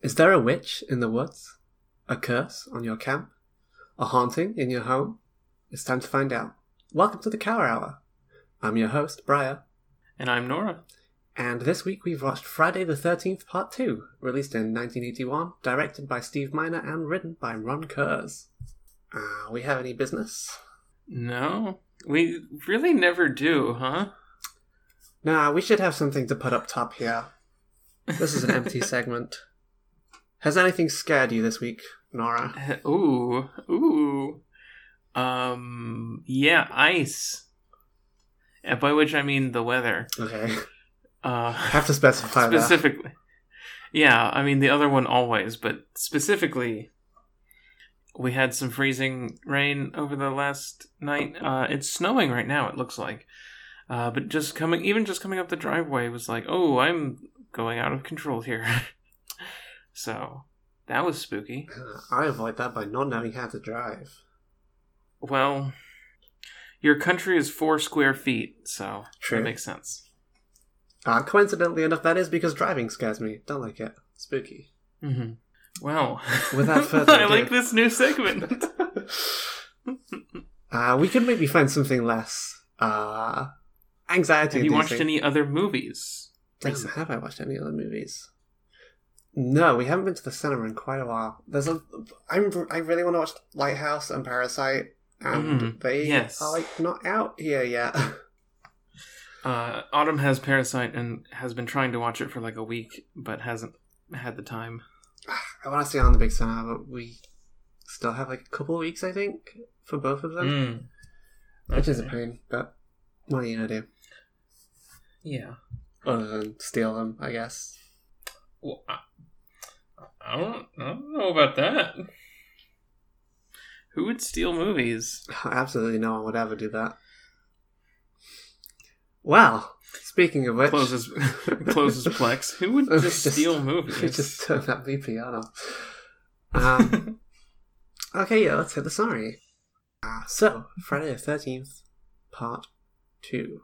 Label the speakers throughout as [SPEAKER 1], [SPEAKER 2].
[SPEAKER 1] Is there a witch in the woods? A curse on your camp? A haunting in your home? It's time to find out. Welcome to the Cower Hour. I'm your host, Briar,
[SPEAKER 2] And I'm Nora.
[SPEAKER 1] and this week we've watched Friday the 13th Part 2, released in 1981, directed by Steve Miner and written by Ron Kurz. Uh, we have any business?
[SPEAKER 2] No, we really never do, huh?
[SPEAKER 1] Nah, we should have something to put up top here. This is an empty segment. Has anything scared you this week, Nora?
[SPEAKER 2] Ooh, ooh. Um, yeah, ice. And by which I mean the weather.
[SPEAKER 1] Okay.
[SPEAKER 2] Uh,
[SPEAKER 1] Have to specify that.
[SPEAKER 2] specifically. Yeah, I mean the other one always, but specifically, we had some freezing rain over the last night. Uh, it's snowing right now. It looks like, uh, but just coming, even just coming up the driveway was like, oh, I'm going out of control here. so that was spooky.
[SPEAKER 1] I avoid that by not knowing how to drive.
[SPEAKER 2] Well, your country is four square feet, so
[SPEAKER 1] True.
[SPEAKER 2] that makes sense.
[SPEAKER 1] Uh, coincidentally enough, that is because driving scares me. Don't like it. Spooky.
[SPEAKER 2] Mm-hmm. Well,
[SPEAKER 1] Without further ado, I
[SPEAKER 2] like this new segment.
[SPEAKER 1] uh, we could maybe find something less uh, anxiety.
[SPEAKER 2] Have you watched any other movies?
[SPEAKER 1] Yes, have I watched any other movies? No, we haven't been to the cinema in quite a while. There's a, I'm, I really want to watch Lighthouse and Parasite, and
[SPEAKER 2] Mhm,
[SPEAKER 1] they
[SPEAKER 2] yes.
[SPEAKER 1] are like not out here yet.
[SPEAKER 2] Uh, Autumn has Parasite and has been trying to watch it for like a week, but hasn't had the time.
[SPEAKER 1] I want to see it on the big cinema, but we still have like a couple of weeks, I think, for both of them,
[SPEAKER 2] Mm.
[SPEAKER 1] which is a pain. But what are you gonna do
[SPEAKER 2] Yeah.
[SPEAKER 1] other than steal them? I guess.
[SPEAKER 2] Well, I, I don't. I don't know about that. Who would steal movies?
[SPEAKER 1] Absolutely no one would ever do that. Well, speaking of which,
[SPEAKER 2] Closes closes Plex. Who would just,
[SPEAKER 1] Just-
[SPEAKER 2] steal
[SPEAKER 1] we
[SPEAKER 2] movies?
[SPEAKER 1] just turn that VPN off. Um, okay, yeah, let's hit the summary. Uh, so, Friday the Thirteenth, Part Two.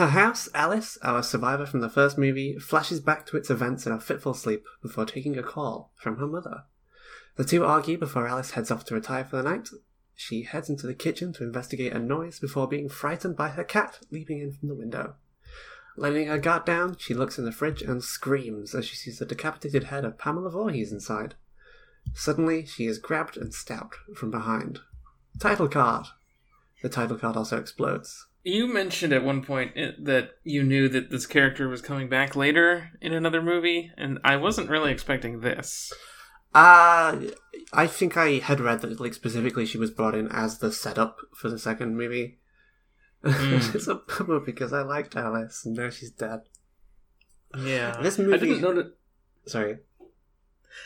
[SPEAKER 1] Her house, Alice, our survivor from the first movie, flashes back to its events in a fitful sleep before taking a call from her mother. The two argue before Alice heads off to retire for the night. She heads into the kitchen to investigate a noise before being frightened by her cat leaping in from the window. Letting her guard down, she looks in the fridge and screams as she sees the decapitated head of Pamela Voorhees inside. Suddenly, she is grabbed and stabbed from behind. Title card. The title card also explodes.
[SPEAKER 2] You mentioned at one point that you knew that this character was coming back later in another movie, and I wasn't really expecting this.
[SPEAKER 1] Uh, I think I had read that, like, specifically she was brought in as the setup for the second movie.
[SPEAKER 2] Mm.
[SPEAKER 1] it's a bummer because I liked Alice, and now she's dead.
[SPEAKER 2] Yeah,
[SPEAKER 1] This movie.
[SPEAKER 2] I didn't notice.
[SPEAKER 1] Sorry.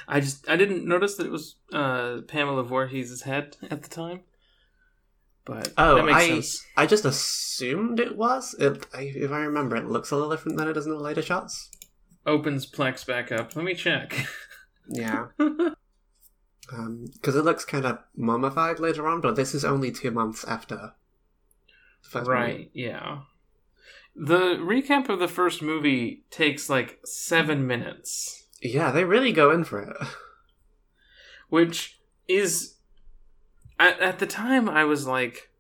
[SPEAKER 2] I just I didn't notice that it was uh, Pamela Voorhees' head at the time. But
[SPEAKER 1] Oh,
[SPEAKER 2] that makes
[SPEAKER 1] I
[SPEAKER 2] sense.
[SPEAKER 1] I just assumed it was. It, I, if I remember, it looks a little different than it does in the later shots.
[SPEAKER 2] Opens Plex back up. Let me check.
[SPEAKER 1] Yeah. Um, because it looks kind of mummified later on, but this is only two months after the first movie.
[SPEAKER 2] right? Yeah. The recap of the first movie takes like seven minutes,
[SPEAKER 1] Yeah, they really go in for it.
[SPEAKER 2] which is at, at the time I was like,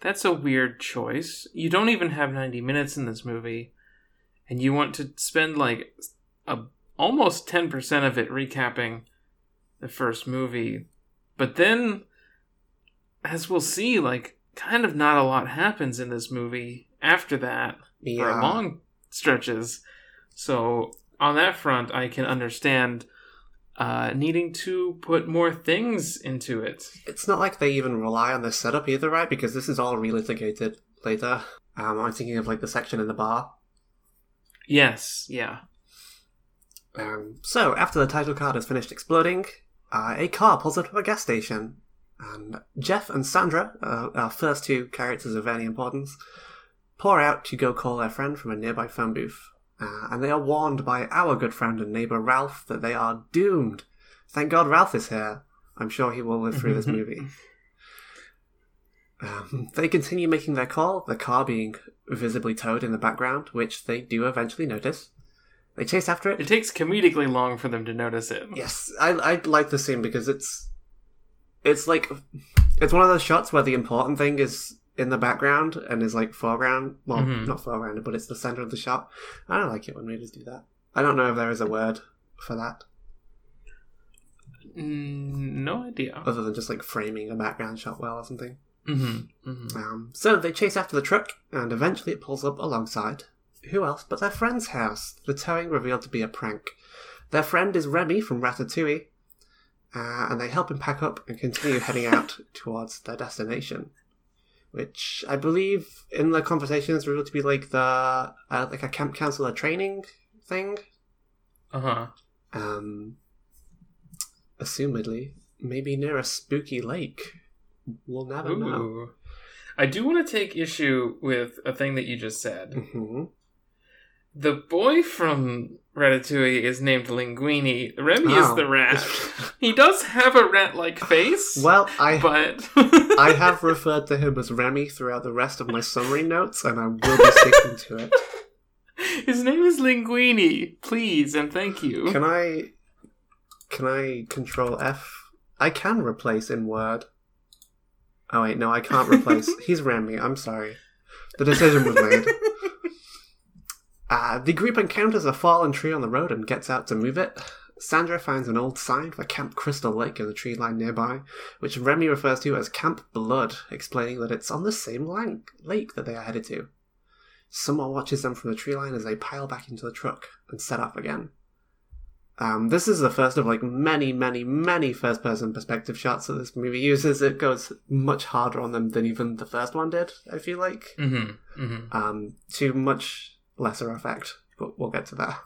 [SPEAKER 2] that's a weird choice. You don't even have 90 minutes in this movie, and you want to spend like a almost 10% of it recapping the first movie. But then, as we'll see, like, kind of not a lot happens in this movie after that
[SPEAKER 1] Yeah.
[SPEAKER 2] for long stretches. So, on that front, I can understand uh, needing to put more things into it.
[SPEAKER 1] It's not like they even rely on this setup either, right? Because this is all relitigated later. Um, I'm thinking of like the section in the bar.
[SPEAKER 2] Yes, yeah.
[SPEAKER 1] Um, so after the title card has finished exploding, uh, a car pulls up to a gas station, and Jeff and Sandra, uh, our first two characters of any importance, pour out to go call their friend from a nearby phone booth. Uh, and they are warned by our good friend and neighbor Ralph that they are doomed. Thank God Ralph is here. I'm sure he will live through this movie. Um, they continue making their call, the car being visibly towed in the background, which they do eventually notice. They chase after it.
[SPEAKER 2] It takes comedically long for them to notice it.
[SPEAKER 1] Yes, I I like the scene because it's it's like it's one of those shots where the important thing is in the background and is like foreground. Well,
[SPEAKER 2] Mhm.
[SPEAKER 1] not foreground, but it's the center of the shot. I don't like it when movies do that. I don't know if there is a word for that
[SPEAKER 2] Mm, no idea.
[SPEAKER 1] other than just like framing a background shot well or something.
[SPEAKER 2] Mm-hmm. Mm-hmm.
[SPEAKER 1] Um, so they chase after the truck, and eventually it pulls up alongside. Who else but their friend's house? The towing revealed to be a prank. Their friend is Remy from Ratatouille, uh, and they help him pack up and continue heading out towards their destination, which I believe in the conversation is revealed to be like the uh, like a camp counselor training thing.
[SPEAKER 2] Uh huh.
[SPEAKER 1] Um, assumedly, maybe near a spooky lake. We'll never know.
[SPEAKER 2] I do want to take issue with a thing that you just said.
[SPEAKER 1] hmm
[SPEAKER 2] The boy from Ratatouille is named Linguini. Remy
[SPEAKER 1] Oh.
[SPEAKER 2] is the rat. He does have a rat-like face.
[SPEAKER 1] Well, I
[SPEAKER 2] But
[SPEAKER 1] I have referred to him as Remy throughout the rest of my summary notes, and I will be sticking to it.
[SPEAKER 2] His name is Linguini. Please and thank you.
[SPEAKER 1] Can I? Can I control F? I can replace in Word. Oh wait, no, I can't replace. He's Remy. I'm sorry. The decision was made. Uh, the group encounters a fallen tree on the road and gets out to move it. Sandra finds an old sign for Camp Crystal Lake in the tree line nearby, which Remy refers to as Camp Blood, explaining that it's on the same lake that they are headed to. Someone watches them from the tree line as they pile back into the truck and set off again. Um, this is the first of like many, many, many first-person perspective shots that this movie uses. It goes much harder on them than even the first one did. I feel like
[SPEAKER 2] Mm-hmm. Mm-hmm.
[SPEAKER 1] um, to much lesser effect, but we'll get to that.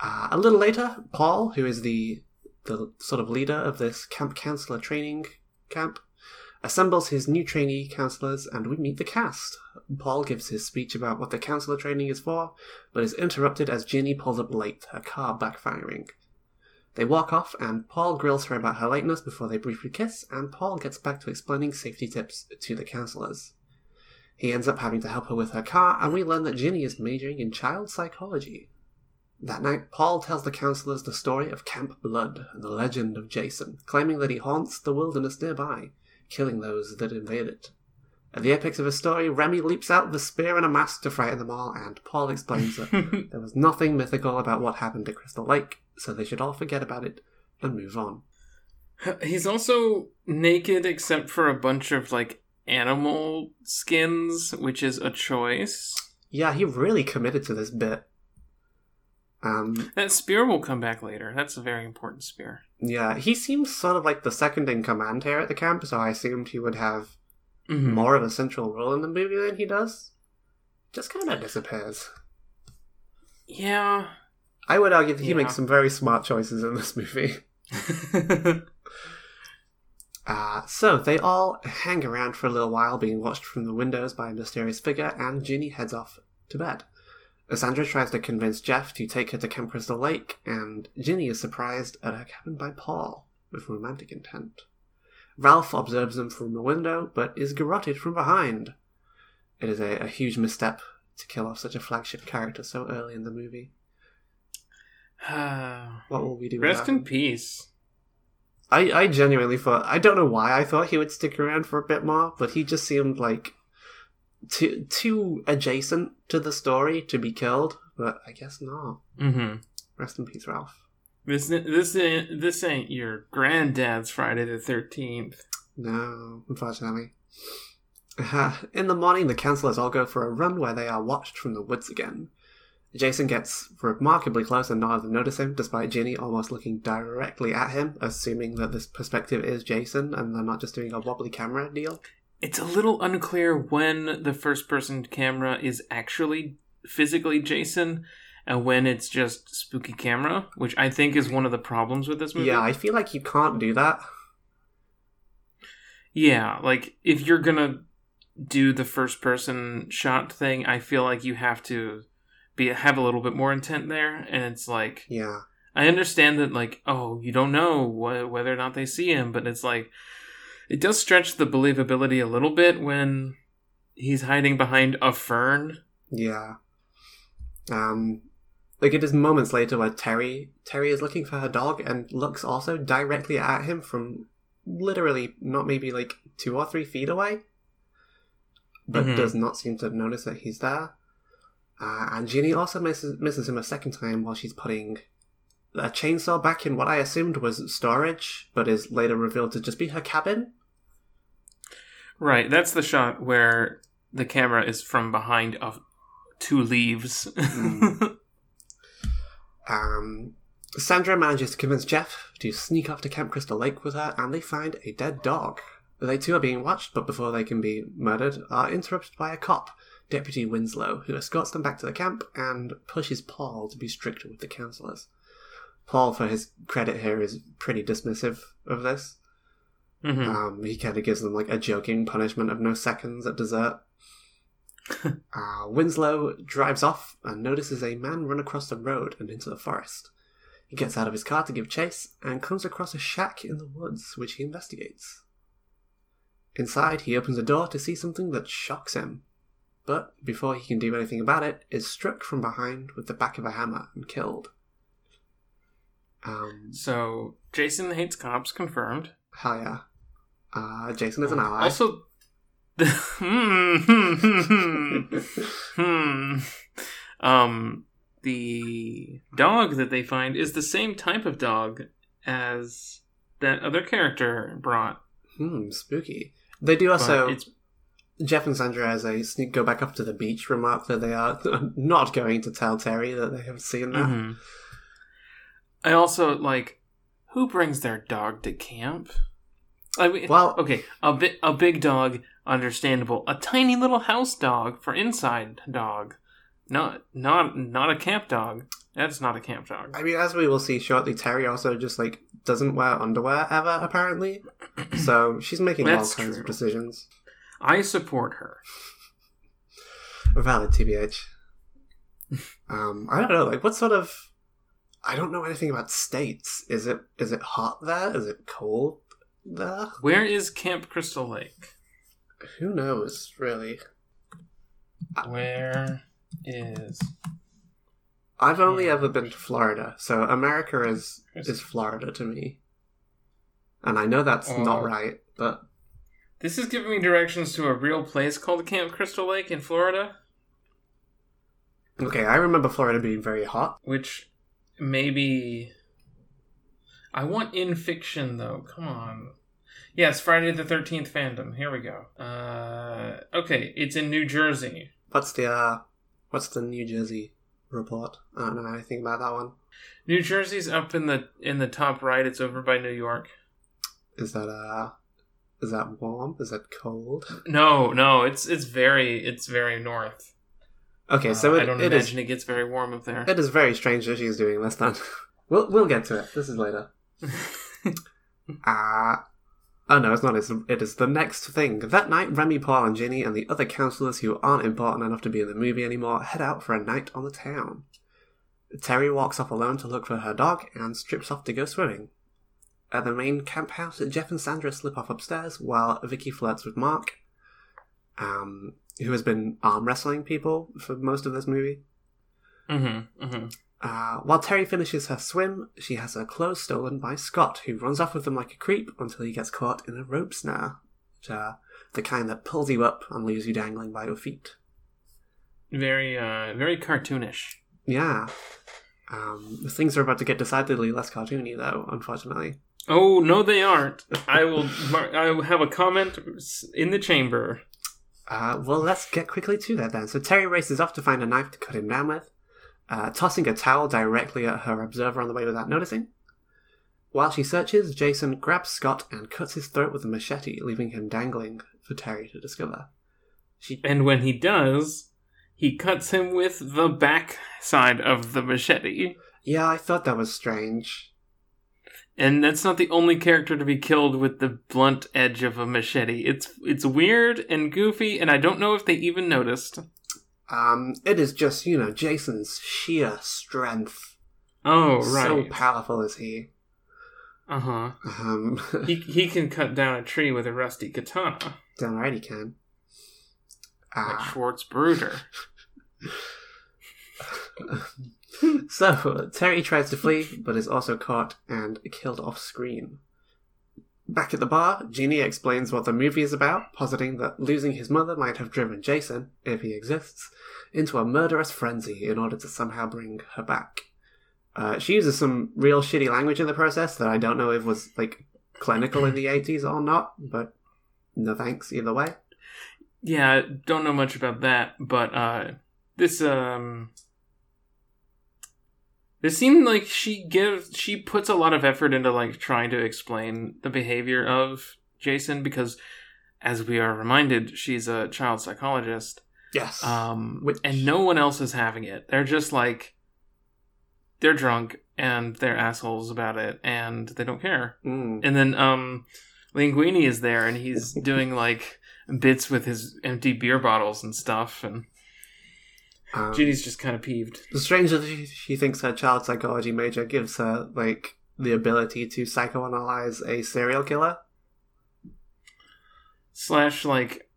[SPEAKER 1] Uh, a little later, Paul, who is the the sort of leader of this camp counselor training camp, assembles his new trainee counselors, and we meet the cast. Paul gives his speech about what the counselor training is for, but is interrupted as Ginny pulls up late, her car backfiring. They walk off, and Paul grills her about her lateness before they briefly kiss, and Paul gets back to explaining safety tips to the counselors. He ends up having to help her with her car, and we learn that Ginny is majoring in child psychology. That night, Paul tells the counselors the story of Camp Blood and the legend of Jason, claiming that he haunts the wilderness nearby, killing those that invade it. At the apex of his story, Remy leaps out with a spear and a mask to frighten them all, and Paul explains that there was nothing mythical about what happened at Crystal Lake, so they should all forget about it and move on.
[SPEAKER 2] He's also naked except for a bunch of like animal skins, which is a choice.
[SPEAKER 1] Yeah, he really committed to this bit. Um,
[SPEAKER 2] That spear will come back later. That's a very important spear.
[SPEAKER 1] yeah, he seems sort of like the second in command here at the camp, so I assumed he would have
[SPEAKER 2] Mhm.
[SPEAKER 1] more of a central role in the movie than he does. Just kind of disappears.
[SPEAKER 2] Yeah.
[SPEAKER 1] I would argue that he
[SPEAKER 2] Yeah.
[SPEAKER 1] makes some very smart choices in this movie. Uh, so they all hang around for a little while, being watched from the windows by a mysterious figure, and Ginny heads off to bed. Sandra tries to convince Jeff to take her to Camp Crystal Lake, and Ginny is surprised at her cabin by Paul with romantic intent. Ralph observes them from the window, but is garroted from behind. It is a, a huge misstep to kill off such a flagship character so early in the movie. What will we do?
[SPEAKER 2] Rest in peace.
[SPEAKER 1] I, I genuinely thought I don't know why I thought he would stick around for a bit more, but he just seemed like too too adjacent to the story to be killed. But I guess not.
[SPEAKER 2] Mm-hmm.
[SPEAKER 1] Rest in peace, Ralph.
[SPEAKER 2] This this ain't, this ain't your granddad's Friday the Thirteenth.
[SPEAKER 1] No, unfortunately. In the morning, the councillors all go for a run where they are watched from the woods again. Jason gets remarkably close and none of them notice him, despite Ginny almost looking directly at him, assuming that this perspective is Jason and they're not just doing a wobbly camera deal.
[SPEAKER 2] It's a little unclear when the first person camera is actually physically Jason and when it's just spooky camera, which I think is one of the problems with this movie.
[SPEAKER 1] Yeah, I feel like you can't do that.
[SPEAKER 2] Yeah, like if you're gonna do the first person shot thing, I feel like you have to be have a little bit more intent there, and it's like
[SPEAKER 1] Yeah.
[SPEAKER 2] I understand that like oh you don't know wh- whether or not they see him, but it's like it does stretch the believability a little bit when he's hiding behind a fern.
[SPEAKER 1] Yeah. Um like it is moments later where Terry Terry is looking for her dog and looks also directly at him from literally not maybe like two or three feet away. But
[SPEAKER 2] Mhm.
[SPEAKER 1] does not seem to notice that he's there. Uh, and Ginny also misses, misses him a second time while she's putting a chainsaw back in what I assumed was storage, but is later revealed to just be her cabin.
[SPEAKER 2] Right, that's the shot where the camera is from behind of two leaves.
[SPEAKER 1] Mm. Um, Sandra manages to convince Jeff to sneak off to Camp Crystal Lake with her, and they find a dead dog. They too are being watched, but before they can be murdered, are interrupted by a cop, Deputy Winslow, who escorts them back to the camp and pushes Paul to be stricter with the counselors. Paul, for his credit here, is pretty dismissive of this.
[SPEAKER 2] Mhm.
[SPEAKER 1] Um, he kind of gives them like a joking punishment of no seconds at dessert. uh, Winslow drives off and notices a man run across the road and into the forest. He gets out of his car to give chase and comes across a shack in the woods, which he investigates. Inside, he opens a door to see something that shocks him, but before he can do anything about it, is struck from behind with the back of a hammer and killed. Um,
[SPEAKER 2] So Jason hates cops confirmed.
[SPEAKER 1] hell yeah. Uh, Jason is an ally.
[SPEAKER 2] Also, the, hmm, hmm, hmm, um, the dog that they find is the same type of dog as that other character brought.
[SPEAKER 1] Hmm, spooky. They do
[SPEAKER 2] but
[SPEAKER 1] also.
[SPEAKER 2] it's
[SPEAKER 1] Jeff and Sandra, as they sneak go back up to the beach, remark that they are not going to tell Terry that they have seen that.
[SPEAKER 2] mhm. I also like who brings their dog to camp. I mean,
[SPEAKER 1] Well,
[SPEAKER 2] okay, a bit a big dog, understandable. A tiny little house dog for inside dog, not not not a camp dog. That's not a camp dog.
[SPEAKER 1] I mean, as we will see shortly, Terry also just like doesn't wear underwear ever, apparently. So she's making all kinds
[SPEAKER 2] true.
[SPEAKER 1] of decisions.
[SPEAKER 2] I support her.
[SPEAKER 1] Valid, tbh. um, I don't know, like what sort of. I don't know anything about states. Is it is it hot there? Is it cold there?
[SPEAKER 2] Where is Camp Crystal Lake?
[SPEAKER 1] Who knows, really?
[SPEAKER 2] Where is
[SPEAKER 1] I've only ever been to Florida, so America is
[SPEAKER 2] Yes.
[SPEAKER 1] is Florida to me. And I know that's
[SPEAKER 2] Oh.
[SPEAKER 1] not right, but
[SPEAKER 2] this? Is giving me directions to a real place called Camp Crystal Lake in Florida,
[SPEAKER 1] okay, I remember Florida being very hot.
[SPEAKER 2] which maybe I want in fiction though. Come on. Yes, Friday the Thirteenth fandom. Here we go. Uh, okay, it's in New Jersey.
[SPEAKER 1] What's the uh, what's the New Jersey report? I don't know anything about that one.
[SPEAKER 2] New Jersey's up in the in the top right. It's over by New York.
[SPEAKER 1] Is that uh, is that warm? Is that cold?
[SPEAKER 2] No, no, it's it's very it's very north.
[SPEAKER 1] Okay, so
[SPEAKER 2] Uh,
[SPEAKER 1] it,
[SPEAKER 2] I don't
[SPEAKER 1] it is
[SPEAKER 2] imagine it gets very warm up there.
[SPEAKER 1] it is very strange that she's doing this. Then we'll we'll get to it. This is later. Ah. oh no, it's not. It's, it is the next thing. That night, Remy, Paul, and Ginny, and the other counselors who aren't important enough to be in the movie anymore head out for a night on the town. Terry walks off alone to look for her dog and strips off to go swimming. At the main camp house, Jeff and Sandra slip off upstairs while Vicky flirts with Mark, um, who has been arm wrestling people for most of this movie.
[SPEAKER 2] mm-hmm, mm-hmm.
[SPEAKER 1] Uh, while Terry finishes her swim, she has her clothes stolen by Scott, who runs off with them like a creep until he gets caught in a rope snare. Which, uh, the kind that pulls you up and leaves you dangling by your feet.
[SPEAKER 2] Very uh very cartoonish.
[SPEAKER 1] Yeah. Um, things are about to get decidedly less cartoony, though, unfortunately.
[SPEAKER 2] Oh no, they aren't. I will. I will have a comment in the chamber.
[SPEAKER 1] Uh, well, let's get quickly to that then. So Terry races off to find a knife to cut him down with, uh, tossing a towel directly at her observer on the way without noticing. While she searches, Jason grabs Scott and cuts his throat with a machete, leaving him dangling for Terry to discover. She
[SPEAKER 2] And when he does, he cuts him with the back side of the machete.
[SPEAKER 1] Yeah, I thought that was strange.
[SPEAKER 2] And that's not the only character to be killed with the blunt edge of a machete. It's it's weird and goofy, and I don't know if they even noticed.
[SPEAKER 1] Um, it is just, you know, Jason's sheer strength.
[SPEAKER 2] Oh right, So
[SPEAKER 1] powerful is he.
[SPEAKER 2] Uh huh.
[SPEAKER 1] Um,
[SPEAKER 2] He he can cut down a tree with a rusty katana,
[SPEAKER 1] damn right he can.
[SPEAKER 2] like
[SPEAKER 1] Ah.
[SPEAKER 2] Schwartz Bruder.
[SPEAKER 1] So, Terry tries to flee, but is also caught and killed off screen. Back at the bar, Jeannie explains what the movie is about, positing that losing his mother might have driven Jason, if he exists, into a murderous frenzy in order to somehow bring her back. Uh, she uses some real shitty language in the process that I don't know if was, like, clinical in the 80s or not, but no thanks either way.
[SPEAKER 2] Yeah, don't know much about that, but uh this um this seemed like she gives she puts a lot of effort into like trying to explain the behavior of Jason because as we are reminded, she's a child psychologist.
[SPEAKER 1] Yes.
[SPEAKER 2] Um
[SPEAKER 1] Which-
[SPEAKER 2] and no one else is having it. They're just like they're drunk and they're assholes about it and they don't care.
[SPEAKER 1] Mm.
[SPEAKER 2] And then um Linguini is there and he's doing like bits with his empty beer bottles and stuff and
[SPEAKER 1] Um,
[SPEAKER 2] Ginny's just kind of peeved.
[SPEAKER 1] The strange that she, she thinks her child psychology major gives her like the ability to psychoanalyze a serial killer,
[SPEAKER 2] Slash like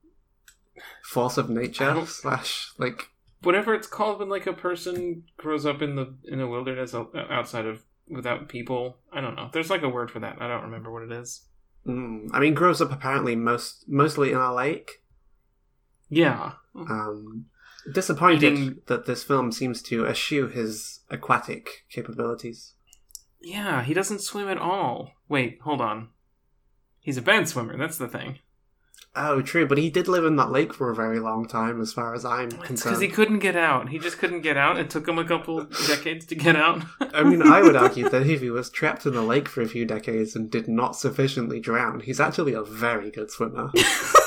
[SPEAKER 1] force of nature slash like
[SPEAKER 2] whatever it's called when like a person grows up in the in the wilderness outside of without people. I don't know. There's like a word for that. I don't remember what it is.
[SPEAKER 1] mm, I mean grows up apparently most mostly in a lake.
[SPEAKER 2] Yeah.
[SPEAKER 1] Um, disappointed
[SPEAKER 2] Eating-
[SPEAKER 1] that this film seems to eschew his aquatic capabilities.
[SPEAKER 2] Yeah, he doesn't swim at all. Wait, hold on. He's a bad swimmer, that's the thing.
[SPEAKER 1] Oh, true, but he did live in that lake for a very long time, as far as I'm
[SPEAKER 2] It's because he couldn't get out. He just couldn't get out. It took him a couple decades to get out.
[SPEAKER 1] I mean, I would argue that if he was trapped in the lake for a few decades and did not sufficiently drown, he's actually a very good swimmer.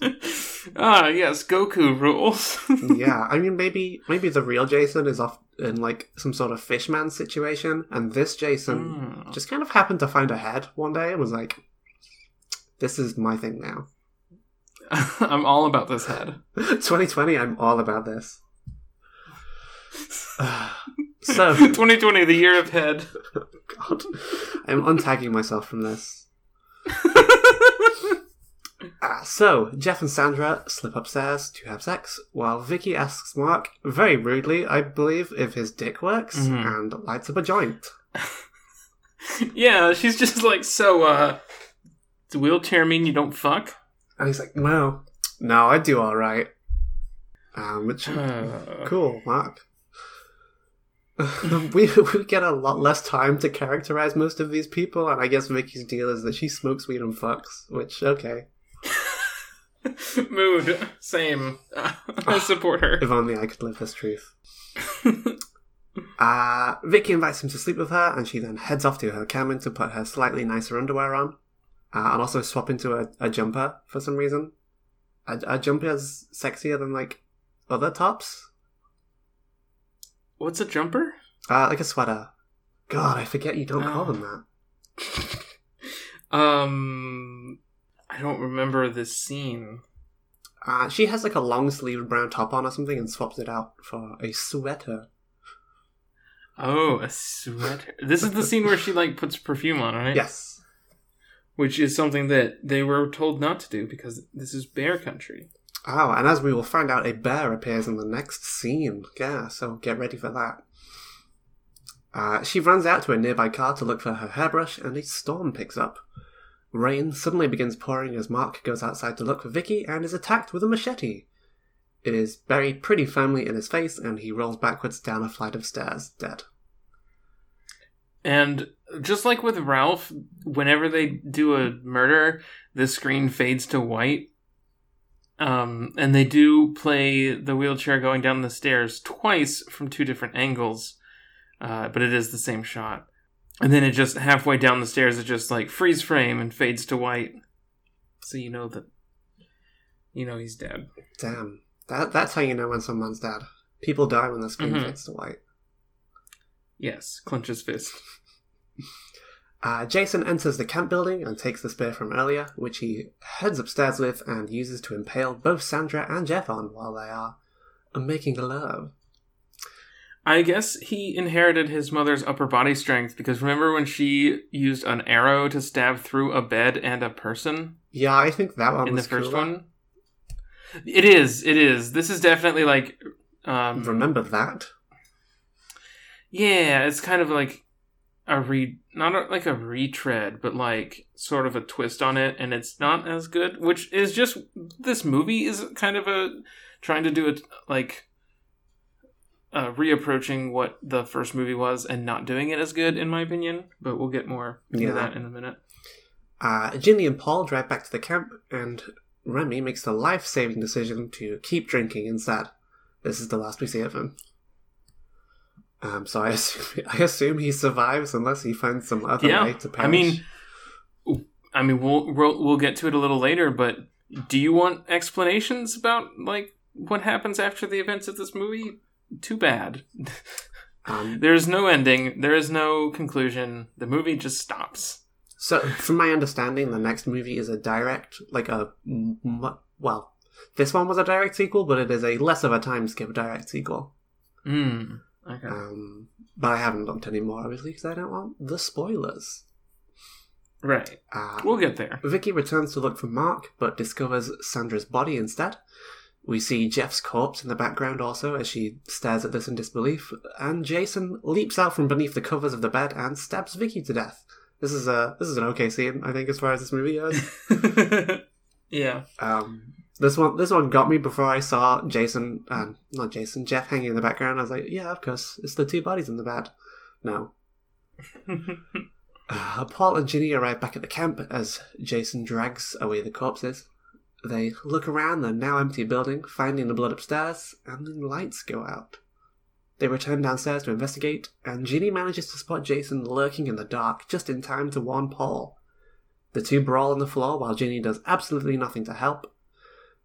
[SPEAKER 2] ah, yes, Goku rules.
[SPEAKER 1] yeah, I mean, maybe maybe the real Jason is off in like some sort of fishman situation, and this Jason
[SPEAKER 2] Hmm.
[SPEAKER 1] just kind of happened to find a head one day and was like, "This is my thing now."
[SPEAKER 2] I'm all about this head.
[SPEAKER 1] 2020, I'm all about this. so,
[SPEAKER 2] 2020, the year of head.
[SPEAKER 1] God, I'm untagging myself from this. Uh, so, Jeff and Sandra slip upstairs to have sex, while Vicky asks Mark, very rudely, I believe, if his dick works,
[SPEAKER 2] Mhm.
[SPEAKER 1] and lights up a joint.
[SPEAKER 2] yeah, she's just like, so, uh, does wheelchair mean you don't fuck?
[SPEAKER 1] And he's like, no, no, I do alright. Um, which,
[SPEAKER 2] Uh,
[SPEAKER 1] cool, Mark. we, we get a lot less time to characterize most of these people, and I guess Vicky's deal is that she smokes weed and fucks, which, okay.
[SPEAKER 2] Mood, same. I support her.
[SPEAKER 1] If only I could live this truth. Uh, Vicky invites him to sleep with her, and she then heads off to her cabin to put her slightly nicer underwear on, uh, and also swap into a, a jumper for some reason. A, a jumper is sexier than like other tops,
[SPEAKER 2] What's a jumper?
[SPEAKER 1] uh, like a sweater. God, I forget you don't call them that.
[SPEAKER 2] Um, I don't remember this scene.
[SPEAKER 1] Uh, she has like a long sleeved brown top on or something, and swaps it out for a sweater.
[SPEAKER 2] Oh, a sweater. This is the scene where she like puts perfume on, right?
[SPEAKER 1] Yes.
[SPEAKER 2] Which is something that they were told not to do because this is bear country.
[SPEAKER 1] Oh, and as we will find out, a bear appears in the next scene. Yeah, so get ready for that. Uh, she runs out to a nearby car to look for her hairbrush, and a storm picks up. Rain suddenly begins pouring as Mark goes outside to look for Vicky and is attacked with a machete. It is buried pretty firmly in his face, and he rolls backwards down a flight of stairs, dead.
[SPEAKER 2] And just like with Ralph, whenever they do a murder, the screen fades to white. Um, and they do play the wheelchair going down the stairs twice from two different angles, uh, but it is the same shot. And then it just halfway down the stairs, it just like freeze frame and fades to white, so you know that you know he's dead.
[SPEAKER 1] Damn. That, that's how you know when someone's dead. People die when the screen
[SPEAKER 2] Mhm.
[SPEAKER 1] fades to white.
[SPEAKER 2] Yes, clench his fist.
[SPEAKER 1] Uh, Jason enters the camp building and takes the spear from earlier, which he heads upstairs with and uses to impale both Sandra and Jeff on while they are making love.
[SPEAKER 2] I guess he inherited his mother's upper body strength because remember when she used an arrow to stab through a bed and a person
[SPEAKER 1] Yeah, I think that one
[SPEAKER 2] in the first one? It is. It is. This is definitely like. Um,
[SPEAKER 1] Remember that?
[SPEAKER 2] yeah, it's kind of like a re not a, like a retread, but like sort of a twist on it, and it's not as good. Which is just this movie is kind of a trying to do it like uh, reapproaching what the first movie was and not doing it as good, in my opinion. But we'll get more into
[SPEAKER 1] Yeah.
[SPEAKER 2] that in a minute.
[SPEAKER 1] Uh, Ginny and Paul drive back to the camp, and Remy makes the life saving decision to keep drinking instead. This is the last we see of him. Um, so I assume, I assume he survives unless he finds some other way to perish.
[SPEAKER 2] I mean, I mean, we'll, we'll we'll get to it a little later. But do you want explanations about like what happens after the events of this movie? Too bad.
[SPEAKER 1] um,
[SPEAKER 2] There is no ending. There is no conclusion. The movie just stops.
[SPEAKER 1] so from my understanding, the next movie is a direct, like a m- m- well, this one was a direct sequel, but it is a less of a time skip direct sequel.
[SPEAKER 2] Hmm. Okay.
[SPEAKER 1] Um, but I haven't looked anymore, obviously, because I don't want the spoilers.
[SPEAKER 2] right.
[SPEAKER 1] Uh,
[SPEAKER 2] We'll get there.
[SPEAKER 1] Vicky returns to look for Mark, but discovers Sandra's body instead. We see Jeff's corpse in the background also as she stares at this in disbelief, and Jason leaps out from beneath the covers of the bed and stabs Vicky to death. This is a this is an okay scene, I think, as far as this movie goes.
[SPEAKER 2] yeah.
[SPEAKER 1] Um, this one this one got me before I saw Jason, um, not Jason, Jeff hanging in the background. I was like, yeah, of course, it's the two bodies in the bed. No, Uh, Paul and Ginny arrive back at the camp as Jason drags away the corpses. They look around the now empty building, finding the blood upstairs, and the lights go out. They return downstairs to investigate, and Ginny manages to spot Jason lurking in the dark just in time to warn Paul. The two brawl on the floor while Ginny does absolutely nothing to help.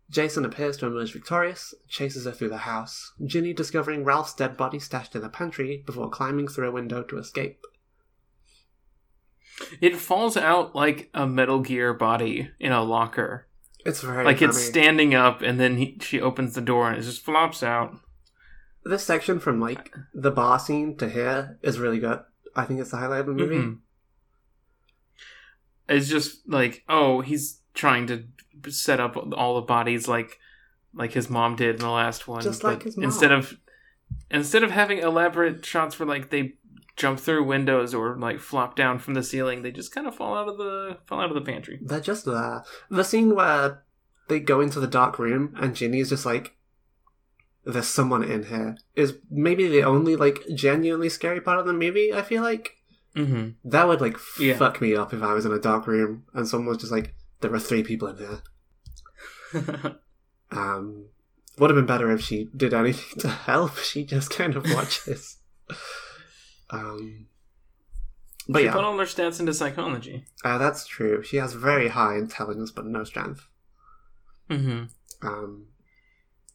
[SPEAKER 1] Jason appears to emerge victorious, chases her through the house, Ginny discovering Ralph's dead body stashed in the pantry before climbing through a window to escape.
[SPEAKER 2] it falls out like a Metal Gear body in a locker.
[SPEAKER 1] It's very
[SPEAKER 2] like
[SPEAKER 1] funny.
[SPEAKER 2] it's standing up, and then he, she opens the door, and it just flops out.
[SPEAKER 1] this section from like the bar scene to here is really good. I think it's the highlight of the movie.
[SPEAKER 2] Mhm. It's just like, oh, he's trying to set up all the bodies like like his mom did in the last one.
[SPEAKER 1] Just like his mom.
[SPEAKER 2] Instead of instead of having elaborate shots where like they jump through windows or like flop down from the ceiling, they just kind of fall out of the fall out of the pantry.
[SPEAKER 1] They're just there. The scene where they go into the dark room and Ginny is just like, "There's someone in here," is maybe the only like genuinely scary part of the movie. I feel like
[SPEAKER 2] Mm-hmm.
[SPEAKER 1] that would like
[SPEAKER 2] Yeah.
[SPEAKER 1] fuck me up if I was in a dark room and someone was just like, "There are three people in here." Um, would have been better if she did anything to help. She just kind of watches. Um, but
[SPEAKER 2] She
[SPEAKER 1] yeah,
[SPEAKER 2] put all her stats into psychology.
[SPEAKER 1] uh, that's true. She has very high intelligence but no strength.
[SPEAKER 2] Mm-hmm.
[SPEAKER 1] Um,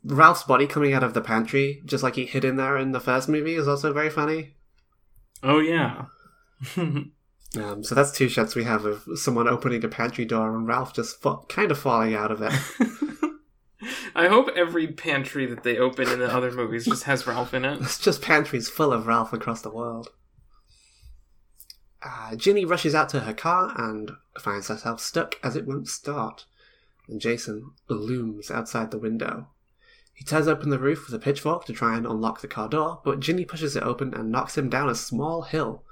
[SPEAKER 1] Ralph's body coming out of the pantry, just like he hid in there in the first movie, is also very funny.
[SPEAKER 2] Oh yeah.
[SPEAKER 1] Um, so that's two shots we have of someone opening a pantry door and Ralph just fa- kind of falling out of it.
[SPEAKER 2] I hope every pantry that they open in the other movies just has Ralph in it.
[SPEAKER 1] It's just pantries full of Ralph across the world. Uh, Ginny rushes out to her car and finds herself stuck as it won't start. And Jason looms outside the window. He tears open the roof with a pitchfork to try and unlock the car door, but Ginny pushes it open and knocks him down a small hill,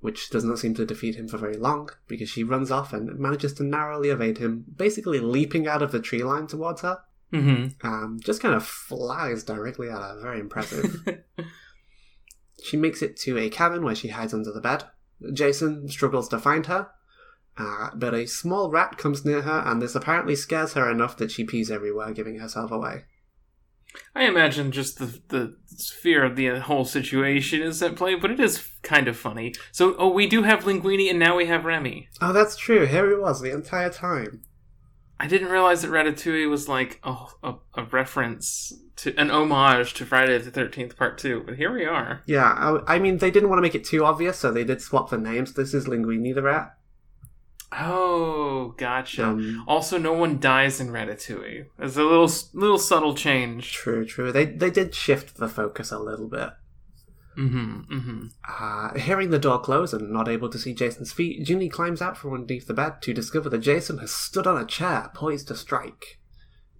[SPEAKER 1] which does not seem to defeat him for very long because she runs off and manages to narrowly evade him, basically leaping out of the tree line towards her.
[SPEAKER 2] Mm-hmm.
[SPEAKER 1] Um, just kind of flies directly at her. Very impressive. she makes it to a cabin where she hides under the bed. Jason struggles to find her, uh, but a small rat comes near her, and this apparently scares her enough that she pees everywhere, giving herself away.
[SPEAKER 2] I imagine just the the fear of the whole situation is at play, but it is kind of funny. So, oh, we do have Linguini, and now we have Remy.
[SPEAKER 1] Oh, that's true. Here he was the entire time.
[SPEAKER 2] I didn't realize that Ratatouille was like a, a, a reference to an homage to Friday the Thirteenth Part Two, but here we are.
[SPEAKER 1] Yeah, I, I mean, they didn't want to make it too obvious, so they did swap the names. This is Linguini the rat.
[SPEAKER 2] Oh, gotcha.
[SPEAKER 1] Um,
[SPEAKER 2] Also, no one dies in Ratatouille. There's a little little subtle change.
[SPEAKER 1] true, true. They they did shift the focus a little bit.
[SPEAKER 2] Mm-hmm. Mm-hmm.
[SPEAKER 1] Uh, hearing the door close and not able to see Jason's feet, Ginny climbs out from underneath the bed to discover that Jason has stood on a chair, poised to strike.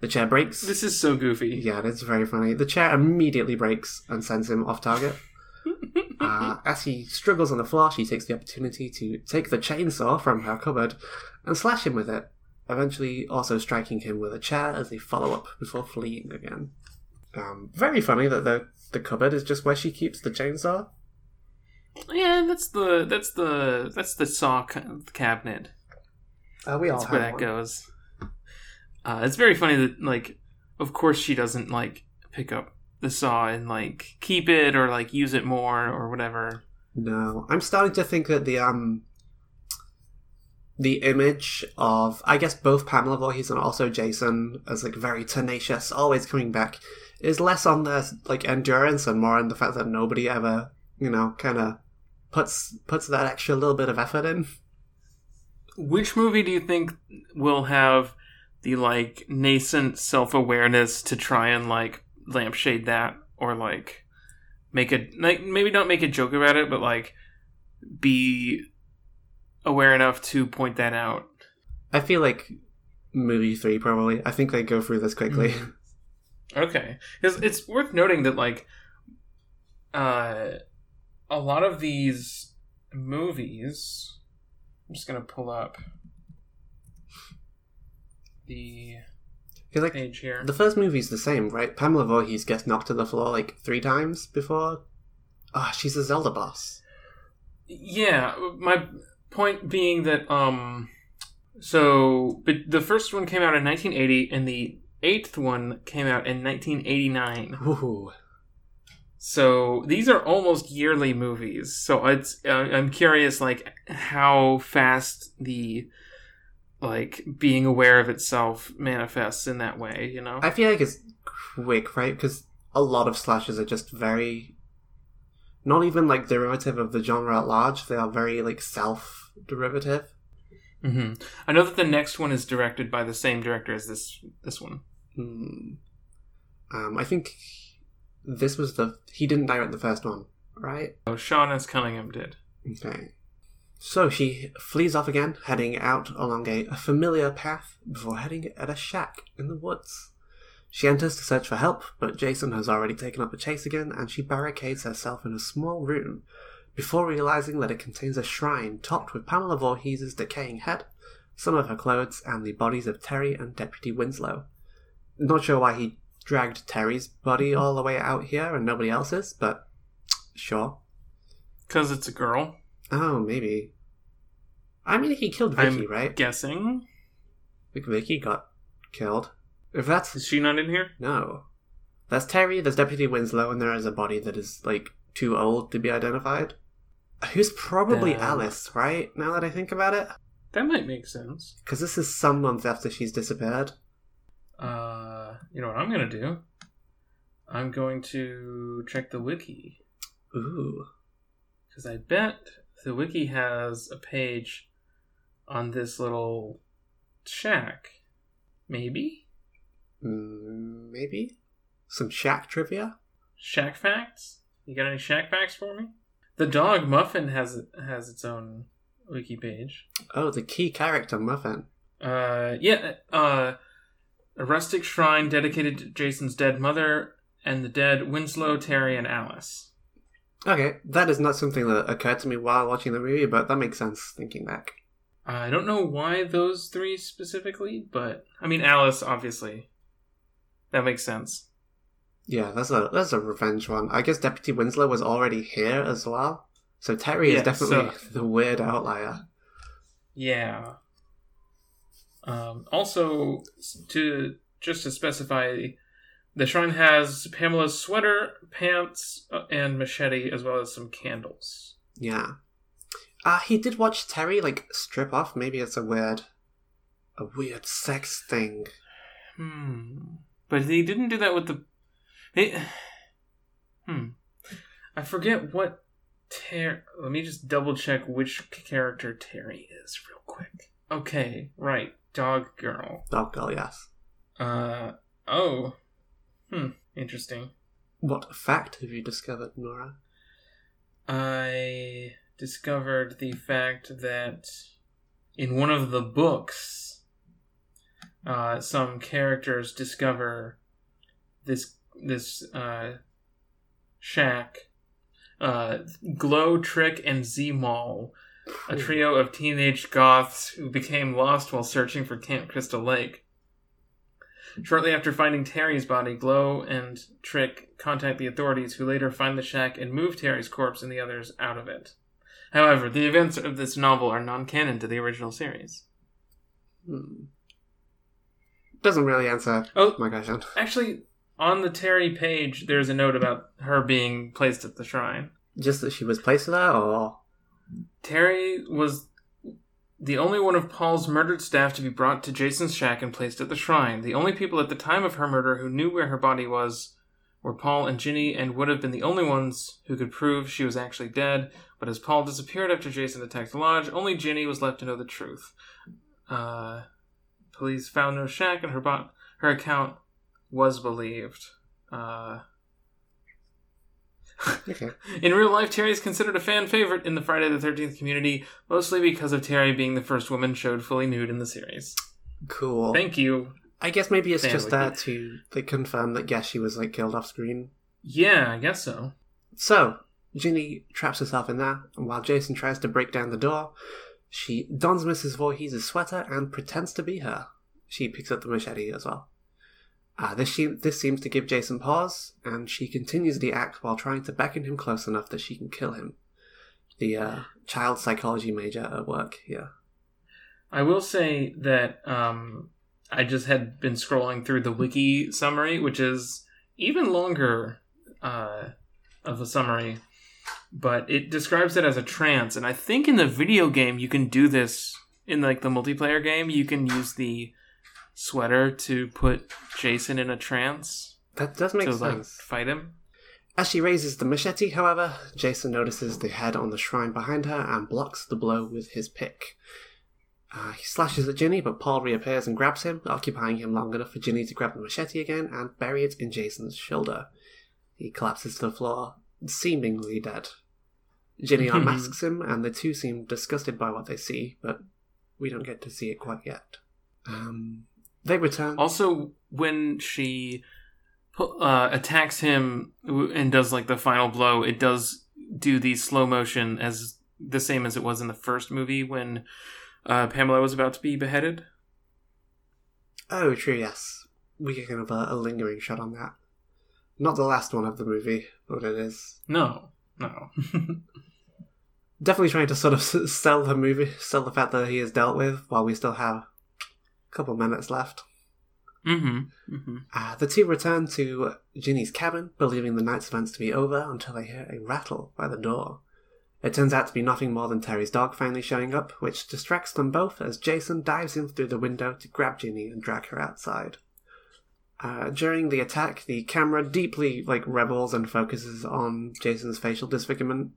[SPEAKER 1] The chair breaks.
[SPEAKER 2] This is so goofy.
[SPEAKER 1] Yeah, that's very funny. The chair immediately breaks and sends him off target. Uh, as he struggles on the floor, she takes the opportunity to take the chainsaw from her cupboard and slash him with it, eventually also striking him with a chair as they follow up before fleeing again. Um, very funny that the, the cupboard is just where she keeps the chainsaw.
[SPEAKER 2] Yeah, that's the that's the that's the saw ca- cabinet.
[SPEAKER 1] Uh, we all
[SPEAKER 2] That's where that
[SPEAKER 1] one.
[SPEAKER 2] goes. Uh, it's very funny that like, of course she doesn't like pick up the saw and like keep it or like use it more or whatever.
[SPEAKER 1] No, I'm starting to think that the um the image of I guess both Pamela Voorhees and also Jason as like very tenacious, always coming back, is less on the like endurance and more on the fact that nobody ever, you know, kind of puts puts that extra little bit of effort in.
[SPEAKER 2] Which movie do you think will have the like nascent self awareness to try and like lampshade that or like make a like maybe not make a joke about it, but like be aware enough to point that out.
[SPEAKER 1] I feel like movie three probably. I think they go through this quickly.
[SPEAKER 2] Mhm. Okay, because it's worth noting that like uh, a lot of these movies. I'm just gonna pull up the
[SPEAKER 1] 'Cause, like
[SPEAKER 2] page here.
[SPEAKER 1] the first movie's the same, right? Pamela Voorhees gets knocked to the floor like three times before. Ah, she's a Zelda boss.
[SPEAKER 2] Yeah, my point being that um so but the first one came out in 1980 and the eighth one came out in 1989.
[SPEAKER 1] Ooh.
[SPEAKER 2] So these are almost yearly movies. So it's uh, I'm curious like how fast the like being aware of itself manifests in that way, you know.
[SPEAKER 1] I feel like it's quick, right? Because a lot of slashes are just very, not even like derivative of the genre at large. They are very like self derivative.
[SPEAKER 2] hmm I know that the next one is directed by the same director as this this one.
[SPEAKER 1] Hmm. Um, I think this was the he didn't direct the first one, right?
[SPEAKER 2] Oh, Sean S. Cunningham did.
[SPEAKER 1] Okay. So she flees off again, heading out along a, a familiar path before heading at a shack in the woods. She enters to search for help, but Jason has already taken up the chase again, and she barricades herself in a small room before realizing that it contains a shrine topped with Pamela Voorhees' decaying head, some of her clothes, and the bodies of Terry and Deputy Winslow. Not sure why he dragged Terry's body all the way out here and nobody else's, but sure.
[SPEAKER 2] Cuz it's a girl,
[SPEAKER 1] Oh, maybe. I mean, he killed
[SPEAKER 2] I'm
[SPEAKER 1] Vicky, right?
[SPEAKER 2] guessing.
[SPEAKER 1] Like, Vicky got killed. If that's
[SPEAKER 2] Is she not in here?
[SPEAKER 1] no, that's Terry. There's Deputy Winslow, and there is a body that is like too old to be identified. Who's probably
[SPEAKER 2] Um,
[SPEAKER 1] Alice, right? Now that I think about it,
[SPEAKER 2] That might make sense.
[SPEAKER 1] because this is some months after she's disappeared.
[SPEAKER 2] Uh, you know what I'm gonna do? I'm going to check the wiki
[SPEAKER 1] Ooh,
[SPEAKER 2] because I bet the wiki has a page on this little shack. Maybe
[SPEAKER 1] mm, maybe some shack trivia.
[SPEAKER 2] shack facts. You got any shack facts for me? The dog Muffin has has its own wiki page.
[SPEAKER 1] Oh, the key character Muffin.
[SPEAKER 2] Uh, yeah. Uh, a rustic shrine dedicated to Jason's dead mother and the dead Winslow, Terry, and Alice.
[SPEAKER 1] Okay, that is not something that occurred to me while watching the movie, but that makes sense thinking back.
[SPEAKER 2] I don't know why those three specifically, but I mean Alice obviously. That makes sense.
[SPEAKER 1] Yeah, that's a that's a revenge one. I guess Deputy Winslow was already here as well, so Terry
[SPEAKER 2] Yeah,
[SPEAKER 1] is definitely
[SPEAKER 2] so-
[SPEAKER 1] the weird outlier.
[SPEAKER 2] Yeah. Um, also, to just to specify, the shrine has Pamela's sweater, pants, uh, and machete, as well as some candles.
[SPEAKER 1] Yeah. Uh, he did watch Terry like strip off. Maybe it's a weird, a weird sex thing.
[SPEAKER 2] Hmm. But he didn't do that with the. He... Hmm. I forget what Terry. Let me just double check which character Terry is real quick. Okay, right. Dog girl.
[SPEAKER 1] Dog girl, yes.
[SPEAKER 2] Uh. Oh. Hmm. Interesting.
[SPEAKER 1] What fact have you discovered, Nora?
[SPEAKER 2] I discovered the fact that in one of the books, uh, some characters discover this this uh, shack. Uh, Glow, Trick, and Z-Mall, a trio of teenage goths who became lost while searching for Camp Crystal Lake. Shortly after finding Terry's body, Glow and Trick contact the authorities, who later find the shack and move Terry's corpse and the others out of it. However, the events of this novel are non canon to the original series.
[SPEAKER 1] Hmm. Doesn't really answer
[SPEAKER 2] Oh,
[SPEAKER 1] my question.
[SPEAKER 2] actually, on the Terry page, there's a note about her being placed at the shrine.
[SPEAKER 1] Just that she was placed there, or
[SPEAKER 2] Terry was the only one of Paul's murdered staff to be brought to Jason's shack and placed at the shrine. The only people at the time of her murder who knew where her body was were Paul and Ginny, and would have been the only ones who could prove she was actually dead. But as Paul disappeared after Jason attacked the lodge, only Ginny was left to know the truth. Uh, police found no shack, and her bo- her account was believed. Uh,
[SPEAKER 1] okay.
[SPEAKER 2] in real life, Terry is considered a fan favorite in the Friday the 13th community, mostly because of Terry being the first woman showed fully nude in the series.
[SPEAKER 1] Cool.
[SPEAKER 2] Thank you.
[SPEAKER 1] I guess maybe it's just there to like, confirm that yes, she was like killed off screen.
[SPEAKER 2] Yeah, I guess so.
[SPEAKER 1] So Ginny traps herself in there, and while Jason tries to break down the door, she dons Mrs. Voorhees' sweater and pretends to be her. She picks up the machete as well. Uh, this, she- this seems to give Jason pause, and she continues the act while trying to beckon him close enough that she can kill him. The uh, child psychology major at work here.
[SPEAKER 2] I will say that um, I just had been scrolling through the wiki summary, which is even longer uh, of a summary, but it describes it as a trance. And I think in the video game you can do this in like the multiplayer game. You can use the sweater to put Jason in a trance
[SPEAKER 1] That does make
[SPEAKER 2] to like
[SPEAKER 1] sense.
[SPEAKER 2] fight him.
[SPEAKER 1] As she raises the machete, however, Jason notices the head on the shrine behind her and blocks the blow with his pick. Uh, he slashes at Ginny, but Paul reappears and grabs him, occupying him long enough for Ginny to grab the machete again and bury it in Jason's shoulder. He collapses to the floor, seemingly dead. Ginny unmasks him, and the two seem disgusted by what they see, but we don't get to see it quite yet. Um, they return.
[SPEAKER 2] Also, when she uh, attacks him and does like the final blow, it does do the slow motion as the same as it was in the first movie when uh, Pamela was about to be beheaded.
[SPEAKER 1] Oh, true, yes. We get kind of a, a lingering shot on that. Not the last one of the movie, but it is.
[SPEAKER 2] No, no.
[SPEAKER 1] Definitely trying to sort of sell the movie, sell the fact that he is dealt with while we still have couple minutes left.
[SPEAKER 2] mm-hmm. Mm-hmm.
[SPEAKER 1] Uh, the two return to Ginny's cabin, believing the night's events to be over until they hear a rattle by the door. It turns out to be nothing more than Terry's dog finally showing up, which distracts them both as Jason dives in through the window to grab Ginny and drag her outside. Uh, during the attack, the camera deeply like revels and focuses on Jason's facial disfigurement.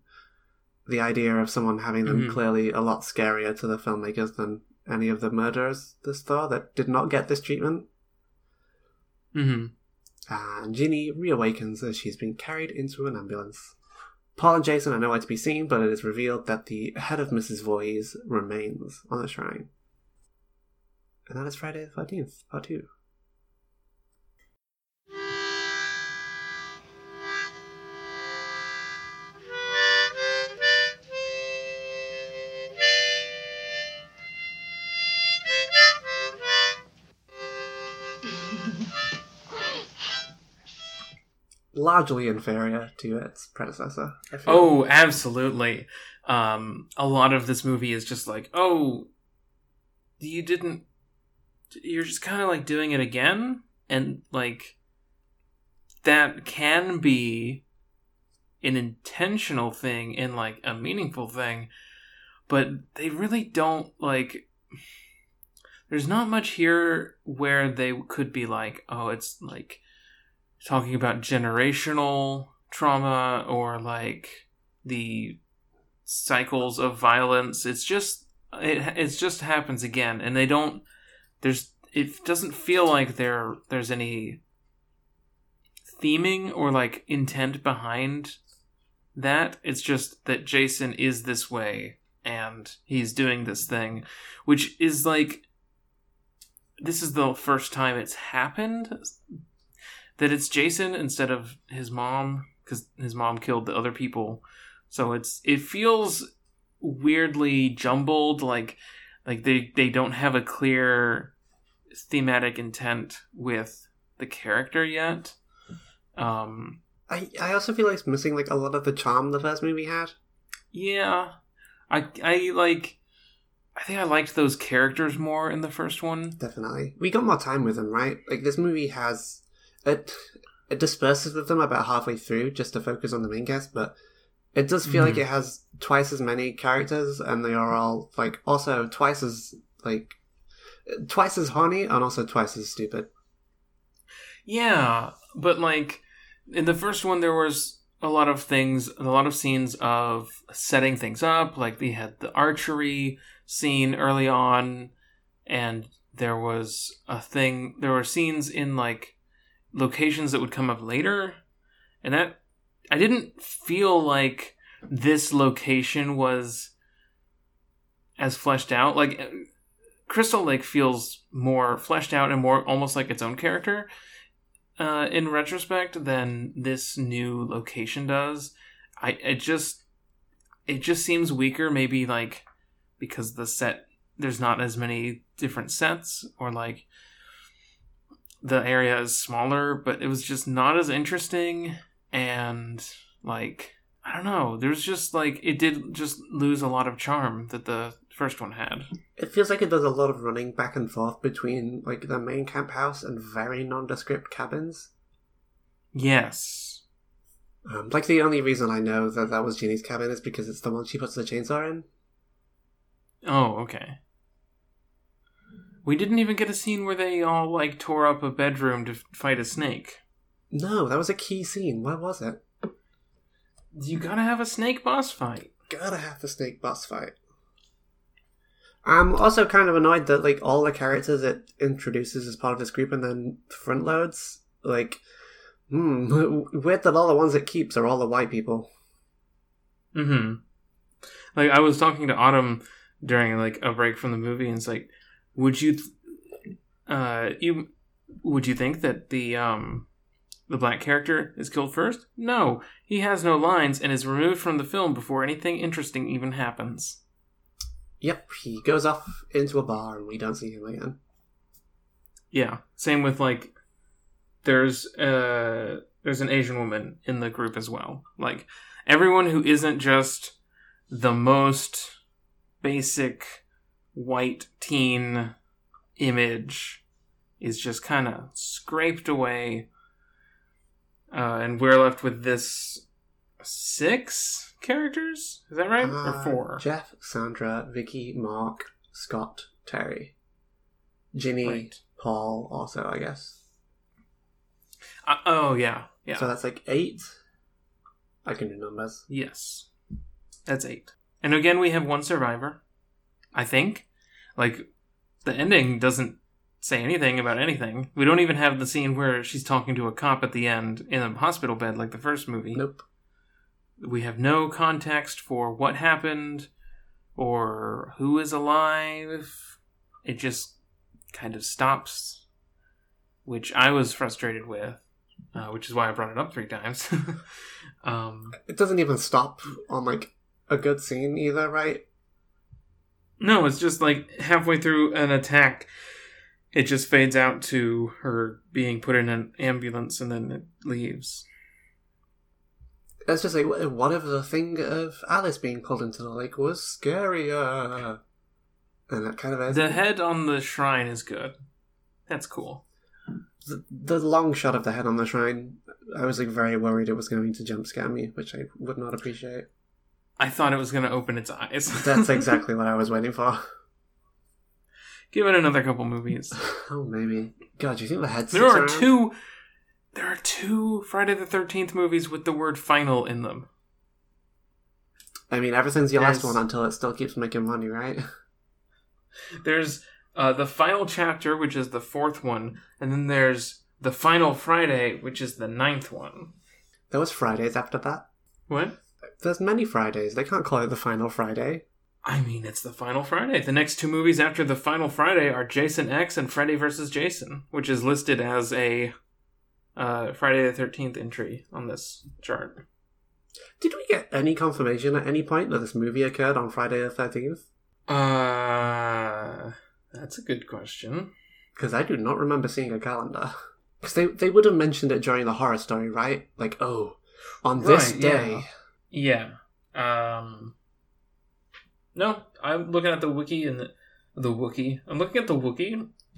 [SPEAKER 1] The idea of someone having them
[SPEAKER 2] Mhm.
[SPEAKER 1] clearly a lot scarier to the filmmakers than any of the murderers this far that did not get this treatment.
[SPEAKER 2] Mm-hmm.
[SPEAKER 1] And Ginny reawakens as she's been carried into an ambulance. Paul and Jason are nowhere to be seen, but it is revealed that the head of Mrs. Voorhees remains on the shrine. And that is Friday the 13th, part 2. Largely inferior to its predecessor.
[SPEAKER 2] Oh, absolutely. Um, a lot of this movie is just like, oh, you didn't. You're just kind of like doing it again, and like that can be an intentional thing and like a meaningful thing, but they really don't like. There's not much here where they could be like, oh, it's like talking about generational trauma or like the cycles of violence. It's just it it just happens again, and they don't. There's it doesn't feel like there there's any theming or like intent behind that. It's just that Jason is this way and he's doing this thing, which is like this is the first time it's happened that it's Jason instead of his mom because his mom killed the other people. So it's it feels weirdly jumbled like like they they don't have a clear thematic intent with the character yet. Um
[SPEAKER 1] I I also feel like it's missing like a lot of the charm the first movie had.
[SPEAKER 2] yeah. I I like I think I liked those characters more in the first one.
[SPEAKER 1] Definitely, we got more time with them, right? Like this movie has it it disperses with them about halfway through just to focus on the main cast, but it does feel like
[SPEAKER 2] Mhm.
[SPEAKER 1] it has twice as many characters, and they are all like also twice as like twice as horny and also twice as stupid.
[SPEAKER 2] Yeah, but like in the first one, there was a lot of things, a lot of scenes of setting things up. Like they had the archery scene early on, and there was a thing. There were scenes in like locations that would come up later, and that I didn't feel like this location was as fleshed out. Like Crystal Lake feels more fleshed out and more almost like its own character uh, in retrospect than this new location does. I it just it just seems weaker. Maybe like because the set there's not as many different sets or like the area is smaller, but it was just not as interesting and like I don't know. There's just like it did just lose a lot of charm that the first one had.
[SPEAKER 1] It feels like it does a lot of running back and forth between like the main camp house and very nondescript cabins.
[SPEAKER 2] Yes.
[SPEAKER 1] Um, like the only reason I know that that was Jeannie's cabin is because it's the one she puts the chainsaw in.
[SPEAKER 2] Oh, okay. We didn't even get a scene where they all like tore up a bedroom to fight a snake.
[SPEAKER 1] No, that was a key scene. Where was it?
[SPEAKER 2] You gotta have a snake boss fight.
[SPEAKER 1] Gotta have the snake boss fight. I'm also kind of annoyed that like all the characters it introduces as part of this group and then front loads, like, hmm, weird that all the ones it keeps are all the white people.
[SPEAKER 2] Mm-hmm. Like I was talking to Autumn during like a break from the movie, and it's like, would you, uh, you, would you think that the um, the black character is killed first? No, he has no lines and is removed from the film before anything interesting even happens.
[SPEAKER 1] Yep, he goes off into a bar and we don't see him again.
[SPEAKER 2] Yeah. Same with like there's uh there's an Asian woman in the group as well. Like everyone who isn't just the most basic white teen image is just kind of scraped away. Uh, and we're left with this six characters. Is that right? or
[SPEAKER 1] Uh,
[SPEAKER 2] four?
[SPEAKER 1] Jeff, Sandra, Vicky, Mark, Scott, Terry, Ginny,
[SPEAKER 2] Right.
[SPEAKER 1] Paul. Also, I guess.
[SPEAKER 2] Uh, oh yeah, yeah.
[SPEAKER 1] So that's like eight. I can do numbers.
[SPEAKER 2] Yes. That's eight. And again, we have one survivor. I think. Like, the ending doesn't say anything about anything. We don't even have the scene where she's talking to a cop at the end in a hospital bed like the first movie.
[SPEAKER 1] Nope.
[SPEAKER 2] We have no context for what happened or who is alive. It just kind of stops, which I was frustrated with, uh, which is why I brought it up three times. um,
[SPEAKER 1] It doesn't even stop on like a good scene either, right?
[SPEAKER 2] No, it's just like halfway through an attack, it just fades out to her being put in an ambulance and then it leaves.
[SPEAKER 1] It's just like, what if the thing of Alice being pulled into the lake was scarier? And that kind of is.
[SPEAKER 2] The head on the shrine is good. That's cool.
[SPEAKER 1] the, the long shot of the head on the shrine, I was like very worried it was going to jump scare me, which I would not appreciate.
[SPEAKER 2] I thought it was going to open its eyes.
[SPEAKER 1] That's exactly what I was waiting for.
[SPEAKER 2] Give it another couple movies.
[SPEAKER 1] Oh, maybe. God, do you think the head?
[SPEAKER 2] There are
[SPEAKER 1] around?
[SPEAKER 2] two. There are two Friday the Thirteenth movies with the word "final" in them.
[SPEAKER 1] I mean, everything's your last
[SPEAKER 2] There's-
[SPEAKER 1] one until it still keeps making money, right?
[SPEAKER 2] There's uh, the final chapter, which is the fourth one, and then there's the final Friday, which is the ninth one.
[SPEAKER 1] There was Fridays after that.
[SPEAKER 2] What?
[SPEAKER 1] There's many Fridays. They can't call it the final Friday.
[SPEAKER 2] I mean, it's the final Friday. The next two movies after the final Friday are Jason X and Freddy vs. Jason, which is listed as a uh, Friday the Thirteenth entry on this chart.
[SPEAKER 1] Did we get any confirmation at any point that this movie occurred on Friday the 13th?
[SPEAKER 2] Uh, that's a good question.
[SPEAKER 1] Because I do not remember seeing a calendar. Because they, they would have mentioned it during the horror story, right? Like, oh, on this
[SPEAKER 2] Right,
[SPEAKER 1] day.
[SPEAKER 2] yeah. Yeah. Um. No, I'm looking at the wiki and the, the Wookie. I'm looking at the wiki,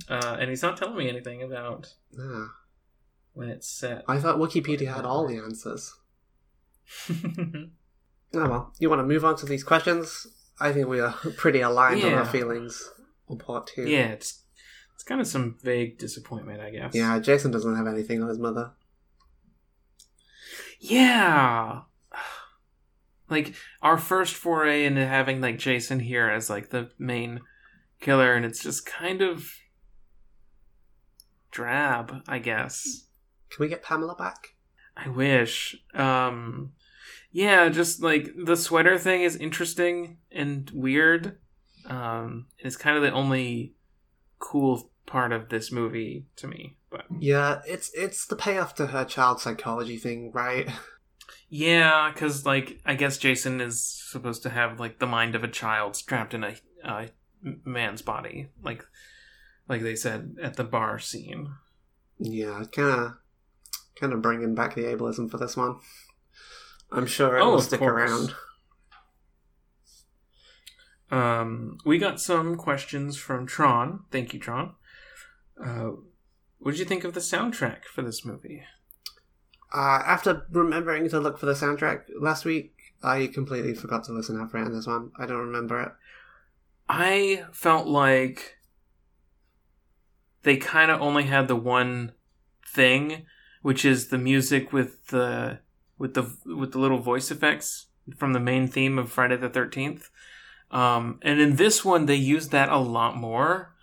[SPEAKER 2] uh, and he's not telling me anything about
[SPEAKER 1] Yeah.
[SPEAKER 2] when it's set.
[SPEAKER 1] I thought Wikipedia had all the answers. Oh well, you want to move on to these questions? I think we are pretty aligned on our feelings on part two.
[SPEAKER 2] yeah, it's it's kind of some vague disappointment, I guess.
[SPEAKER 1] Yeah, Jason doesn't have anything on his mother.
[SPEAKER 2] Yeah. Like our first foray into having like Jason here as like the main killer and it's just kind of drab, I guess.
[SPEAKER 1] Can we get Pamela back?
[SPEAKER 2] I wish. Um yeah, just like the sweater thing is interesting and weird. Um it's kind of the only cool part of this movie to me, but
[SPEAKER 1] Yeah, it's it's the payoff to her child psychology thing, right?
[SPEAKER 2] Yeah, because like I guess Jason is supposed to have like the mind of a child strapped in a, man's body, like like they said at the bar scene.
[SPEAKER 1] Yeah, kind of kind of bringing back the ableism for this one. I'm sure it
[SPEAKER 2] Oh,
[SPEAKER 1] will stick
[SPEAKER 2] course.
[SPEAKER 1] around.
[SPEAKER 2] Um, we got some questions from Tron. Thank you, Tron. Uh, what did you think of the soundtrack for this movie?
[SPEAKER 1] Uh, after remembering to look for the soundtrack last week, I completely forgot to listen out for this one. I don't remember it.
[SPEAKER 2] I felt like they kind of only had the one thing, which is the music with the with the with the little voice effects from the main theme of Friday the Thirteenth. Um, and in this one, they use that a lot more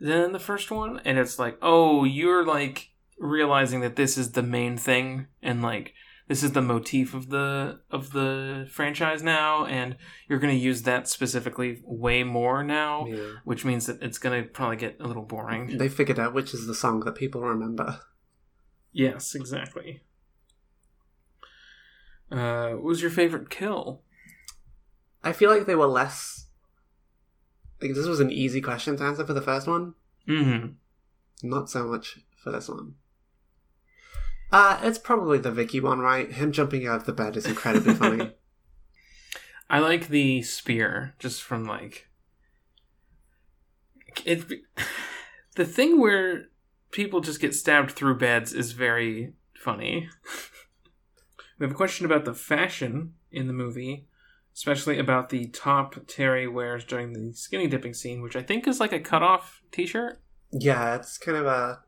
[SPEAKER 2] than the first one. And it's like, oh, you're like realizing that this is the main thing, and like this is the motif of the of the franchise now, and you're going to use that specifically way more now
[SPEAKER 1] Yeah.
[SPEAKER 2] which means that it's going to probably get a little boring.
[SPEAKER 1] They figured out which is the song that people remember.
[SPEAKER 2] Yes, exactly. Uh, what was your favorite kill?
[SPEAKER 1] I feel like they were less. Like, this was an easy question to answer for the first one.
[SPEAKER 2] Mm-hmm.
[SPEAKER 1] Not so much for this one. Uh, it's probably the Vicky one, right? Him jumping out of the bed is incredibly funny.
[SPEAKER 2] I like the spear, just from like it. The thing where people just get stabbed through beds is very funny. we have a question about the fashion in the movie, especially about the top Terry wears during the skinny dipping scene, which I think is like a cutoff T-shirt.
[SPEAKER 1] Yeah, it's kind of a.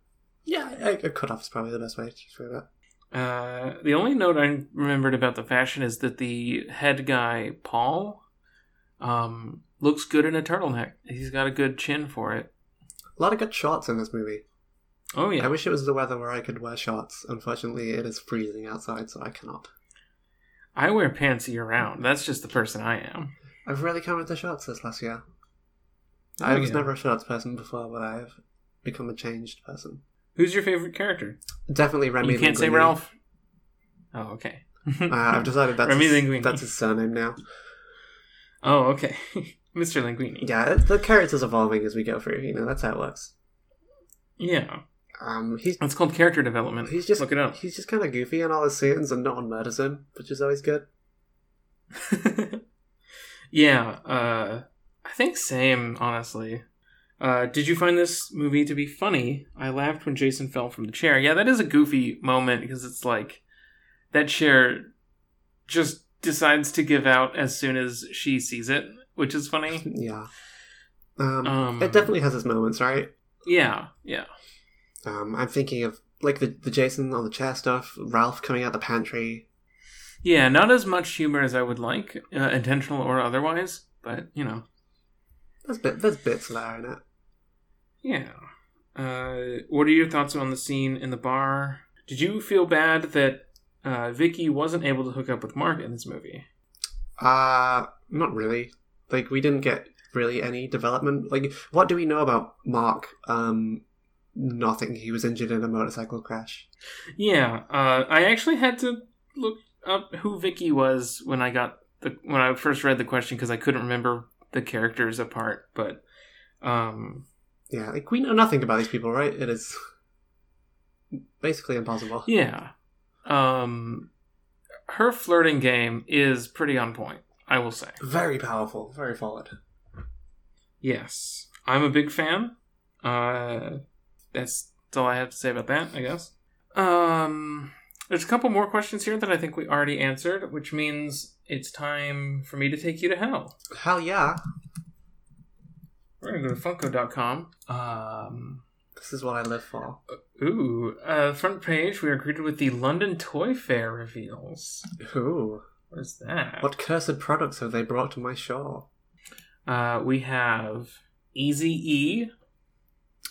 [SPEAKER 1] Yeah, a, a cutoff is probably the best way to describe it.
[SPEAKER 2] Uh, the only note I remembered about the fashion is that the head guy, Paul, um, looks good in a turtleneck. He's got a good chin for it.
[SPEAKER 1] A lot of good shots in this movie.
[SPEAKER 2] Oh yeah,
[SPEAKER 1] I wish it was the weather where I could wear shorts. Unfortunately, it is freezing outside, so I cannot.
[SPEAKER 2] I wear pants year round. That's just the person I am.
[SPEAKER 1] I've really come into shorts this last year.
[SPEAKER 2] Oh,
[SPEAKER 1] I was
[SPEAKER 2] yeah.
[SPEAKER 1] never a shorts person before, but I have become a changed person.
[SPEAKER 2] Who's your favorite character?
[SPEAKER 1] Definitely Remy.
[SPEAKER 2] you can't say Ralph. Oh, okay.
[SPEAKER 1] Uh, I've decided that's
[SPEAKER 2] Remy
[SPEAKER 1] his,
[SPEAKER 2] Linguini.
[SPEAKER 1] that's his surname now.
[SPEAKER 2] Oh, okay. Mr. Linguini.
[SPEAKER 1] Yeah, the character's evolving as we go through. You know, that's how it works.
[SPEAKER 2] Yeah.
[SPEAKER 1] Um, he's
[SPEAKER 2] It's called character development.
[SPEAKER 1] he's just
[SPEAKER 2] look it up.
[SPEAKER 1] He's just kind of goofy in all his scenes, and no one murders him, which is always good.
[SPEAKER 2] yeah, uh, I think same. Honestly, uh, did you find this movie to be funny? I laughed when Jason fell from the chair. Yeah, that is a goofy moment because it's like that chair just decides to give out as soon as she sees it, which is funny.
[SPEAKER 1] Yeah. Um,
[SPEAKER 2] Um,
[SPEAKER 1] it definitely has its moments, right?
[SPEAKER 2] Yeah, yeah.
[SPEAKER 1] Um, I'm thinking of like the the Jason on the chair stuff, Ralph coming out the pantry.
[SPEAKER 2] Yeah, not as much humor as I would like, uh, intentional or otherwise, but you know,
[SPEAKER 1] There's bit there's bits there in it.
[SPEAKER 2] Yeah. Uh, what are your thoughts on the scene in the bar? Did you feel bad that uh, Vicky wasn't able to hook up with Mark in this movie?
[SPEAKER 1] Uh not really. Like we didn't get really any development. Like what do we know about Mark? Um nothing. He was injured in a motorcycle crash.
[SPEAKER 2] Yeah, uh, I actually had to look up who Vicky was when I got the when I first read the question because I couldn't remember the characters apart. But um,
[SPEAKER 1] Yeah, like we know nothing about these people, right? It is basically impossible.
[SPEAKER 2] yeah, um, her flirting game is pretty on point. I will say.
[SPEAKER 1] Very powerful, very forward.
[SPEAKER 2] Yes, I'm a big fan. Uh, that's, that's all I have to say about that, I guess. Um, there's a couple more questions here that I think we already answered, which means it's time for me to take you to hell.
[SPEAKER 1] Hell yeah.
[SPEAKER 2] We're gonna go to Funko.com. Um,
[SPEAKER 1] This is what I live for.
[SPEAKER 2] ooh, uh, front page. We are greeted with the London Toy Fair reveals.
[SPEAKER 1] Ooh.
[SPEAKER 2] What is that?
[SPEAKER 1] What cursed products have they brought to my shore?
[SPEAKER 2] Uh, we have Easy E.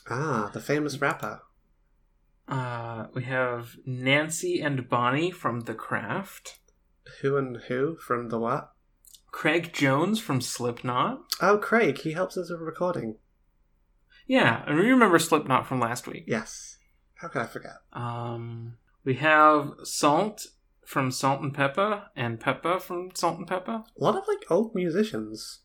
[SPEAKER 1] Ah, the famous rapper.
[SPEAKER 2] Uh, we have Nancy and Bonnie from The Craft.
[SPEAKER 1] Who and who from the what?
[SPEAKER 2] Craig Jones from Slipknot.
[SPEAKER 1] Oh, Craig. He helps us with recording.
[SPEAKER 2] Yeah, and we remember Slipknot from last week.
[SPEAKER 1] Yes. How could I forget?
[SPEAKER 2] Um, we have Salt from Salt-N-Pepa, and Pepa from Salt-N-Pepa.
[SPEAKER 1] A lot of like old musicians.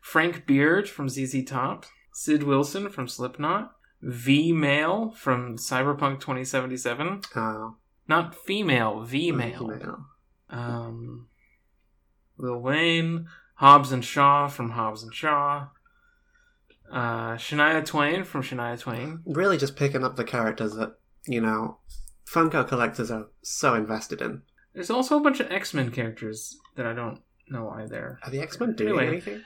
[SPEAKER 2] Frank Beard from ZZ Top. Sid Wilson from Slipknot. V Male from Cyberpunk 2077.
[SPEAKER 1] Oh,
[SPEAKER 2] Not female, V Male. Um, Lil Wayne. Hobbs and Shaw from Hobbs and Shaw. Uh, Shania Twain from Shania Twain.
[SPEAKER 1] Really, just picking up the characters that you know, Funko collectors are so invested in.
[SPEAKER 2] There's also a bunch of X Men characters that I don't know why they're.
[SPEAKER 1] Are the X Men doing
[SPEAKER 2] Anyway.
[SPEAKER 1] anything?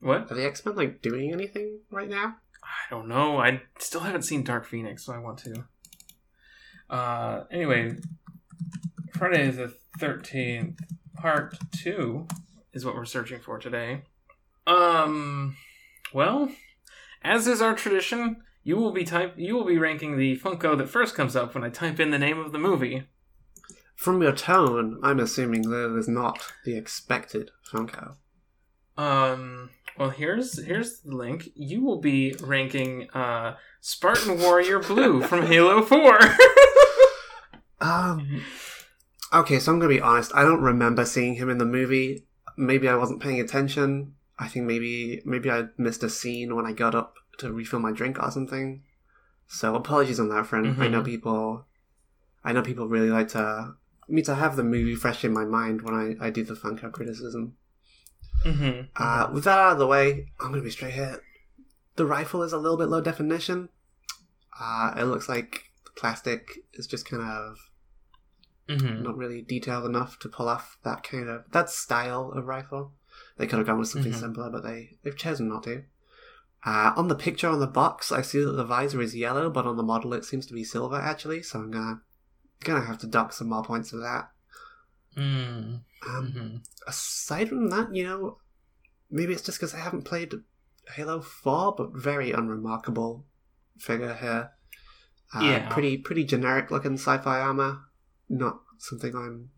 [SPEAKER 2] What?
[SPEAKER 1] Are the X Men like doing anything right now?
[SPEAKER 2] I don't know. I still haven't seen Dark Phoenix, so I want to. Uh, anyway, Friday is the 13th, part 2 is what we're searching for today. Um, well, as is our tradition, you will be type you will be ranking the Funko that first comes up when I type in the name of the movie.
[SPEAKER 1] From your tone, I'm assuming that it is not the expected Funko.
[SPEAKER 2] Um, well, here's here's the link. You will be ranking uh Spartan Warrior Blue from Halo 4.
[SPEAKER 1] Um. Okay, so I'm gonna be honest. I don't remember seeing him in the movie. Maybe I wasn't paying attention. I think maybe maybe I missed a scene when I got up to refill my drink or something. So apologies on that front. I know
[SPEAKER 2] Mhm.
[SPEAKER 1] people. I know people really like to me to have the movie fresh in my mind when I, I do the Funko criticism.
[SPEAKER 2] mm-hmm.
[SPEAKER 1] Uh, with that out of the way, I'm gonna be straight here. The rifle is a little bit low definition. Uh, it looks like the plastic is just kind of
[SPEAKER 2] mm-hmm.
[SPEAKER 1] not really detailed enough to pull off that kind of that style of rifle. They could have gone with something
[SPEAKER 2] Mhm.
[SPEAKER 1] simpler, but they they've chosen not to. Uh, on the picture on the box, I see that the visor is yellow, but on the model it seems to be silver actually. So I'm gonna gonna have to dock some more points for that.
[SPEAKER 2] Mm,
[SPEAKER 1] Um,
[SPEAKER 2] mhm.
[SPEAKER 1] aside from that, you know, maybe it's just because I haven't played Halo Four, but very unremarkable figure here. Uh,
[SPEAKER 2] Yeah.
[SPEAKER 1] pretty pretty generic looking sci-fi armor. Not something I'm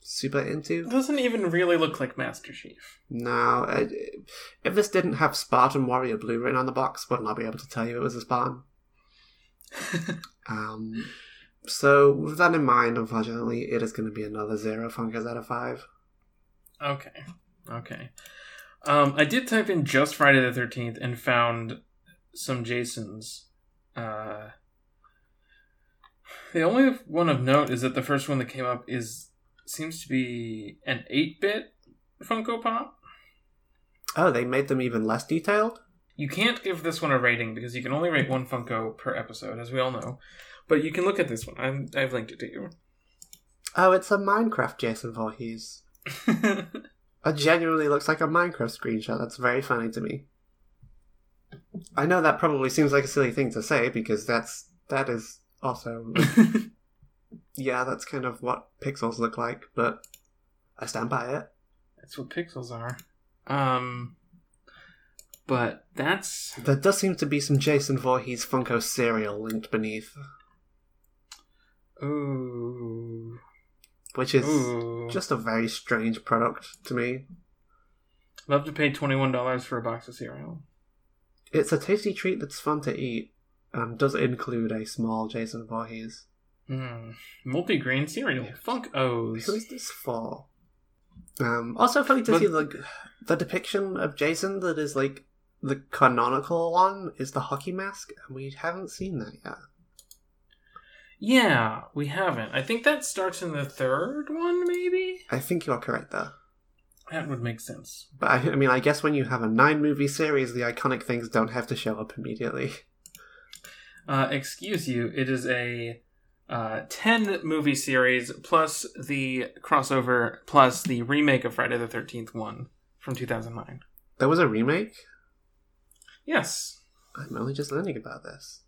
[SPEAKER 1] super into.
[SPEAKER 2] It doesn't even really look like Master Chief.
[SPEAKER 1] No, if this didn't have Spartan Warrior Blue written on the box, wouldn't I be able to tell you it was a Spartan? Um, so with that in mind, unfortunately, it is going to be another zero Funkers out of five.
[SPEAKER 2] okay, okay. Um, I did type in just Friday the Thirteenth and found some Jasons. Uh, The only one of note is that the first one that came up is seems to be an eight bit Funko Pop.
[SPEAKER 1] Oh, they made them even less detailed?
[SPEAKER 2] You can't give this one a rating because you can only rate one Funko per episode, as we all know. But you can look at this one. I'm, I've linked it to you.
[SPEAKER 1] Oh, it's a Minecraft Jason Voorhees. It genuinely looks like a Minecraft screenshot. That's very funny to me. I know that probably seems like a silly thing to say because that's that is also yeah, that's kind of what pixels look like, but I stand by it.
[SPEAKER 2] That's what pixels are. Um, but that's
[SPEAKER 1] There does seem to be some Jason Voorhees Funko cereal linked beneath,
[SPEAKER 2] ooh,
[SPEAKER 1] which is
[SPEAKER 2] ooh.
[SPEAKER 1] just a very strange product to me.
[SPEAKER 2] love to pay twenty one dollars for a box of cereal.
[SPEAKER 1] It's a tasty treat that's fun to eat and does include a small Jason Voorhees.
[SPEAKER 2] Mm. Multi grain cereal, Funk O's.
[SPEAKER 1] Who is this for? Um, also funny to
[SPEAKER 2] But-
[SPEAKER 1] see like the depiction of Jason that is like the canonical one is the hockey mask, and we haven't seen that yet.
[SPEAKER 2] Yeah, we haven't. I think that starts in the third one, maybe.
[SPEAKER 1] I think you are correct there.
[SPEAKER 2] That would make sense.
[SPEAKER 1] But I, I mean, I guess when you have a nine movie series, the iconic things don't have to show up immediately.
[SPEAKER 2] Uh, excuse you. It is a uh, ten movie series plus the crossover plus the remake of Friday the Thirteenth one from two thousand nine.
[SPEAKER 1] That was a remake.
[SPEAKER 2] Yes,
[SPEAKER 1] I'm only just learning about this.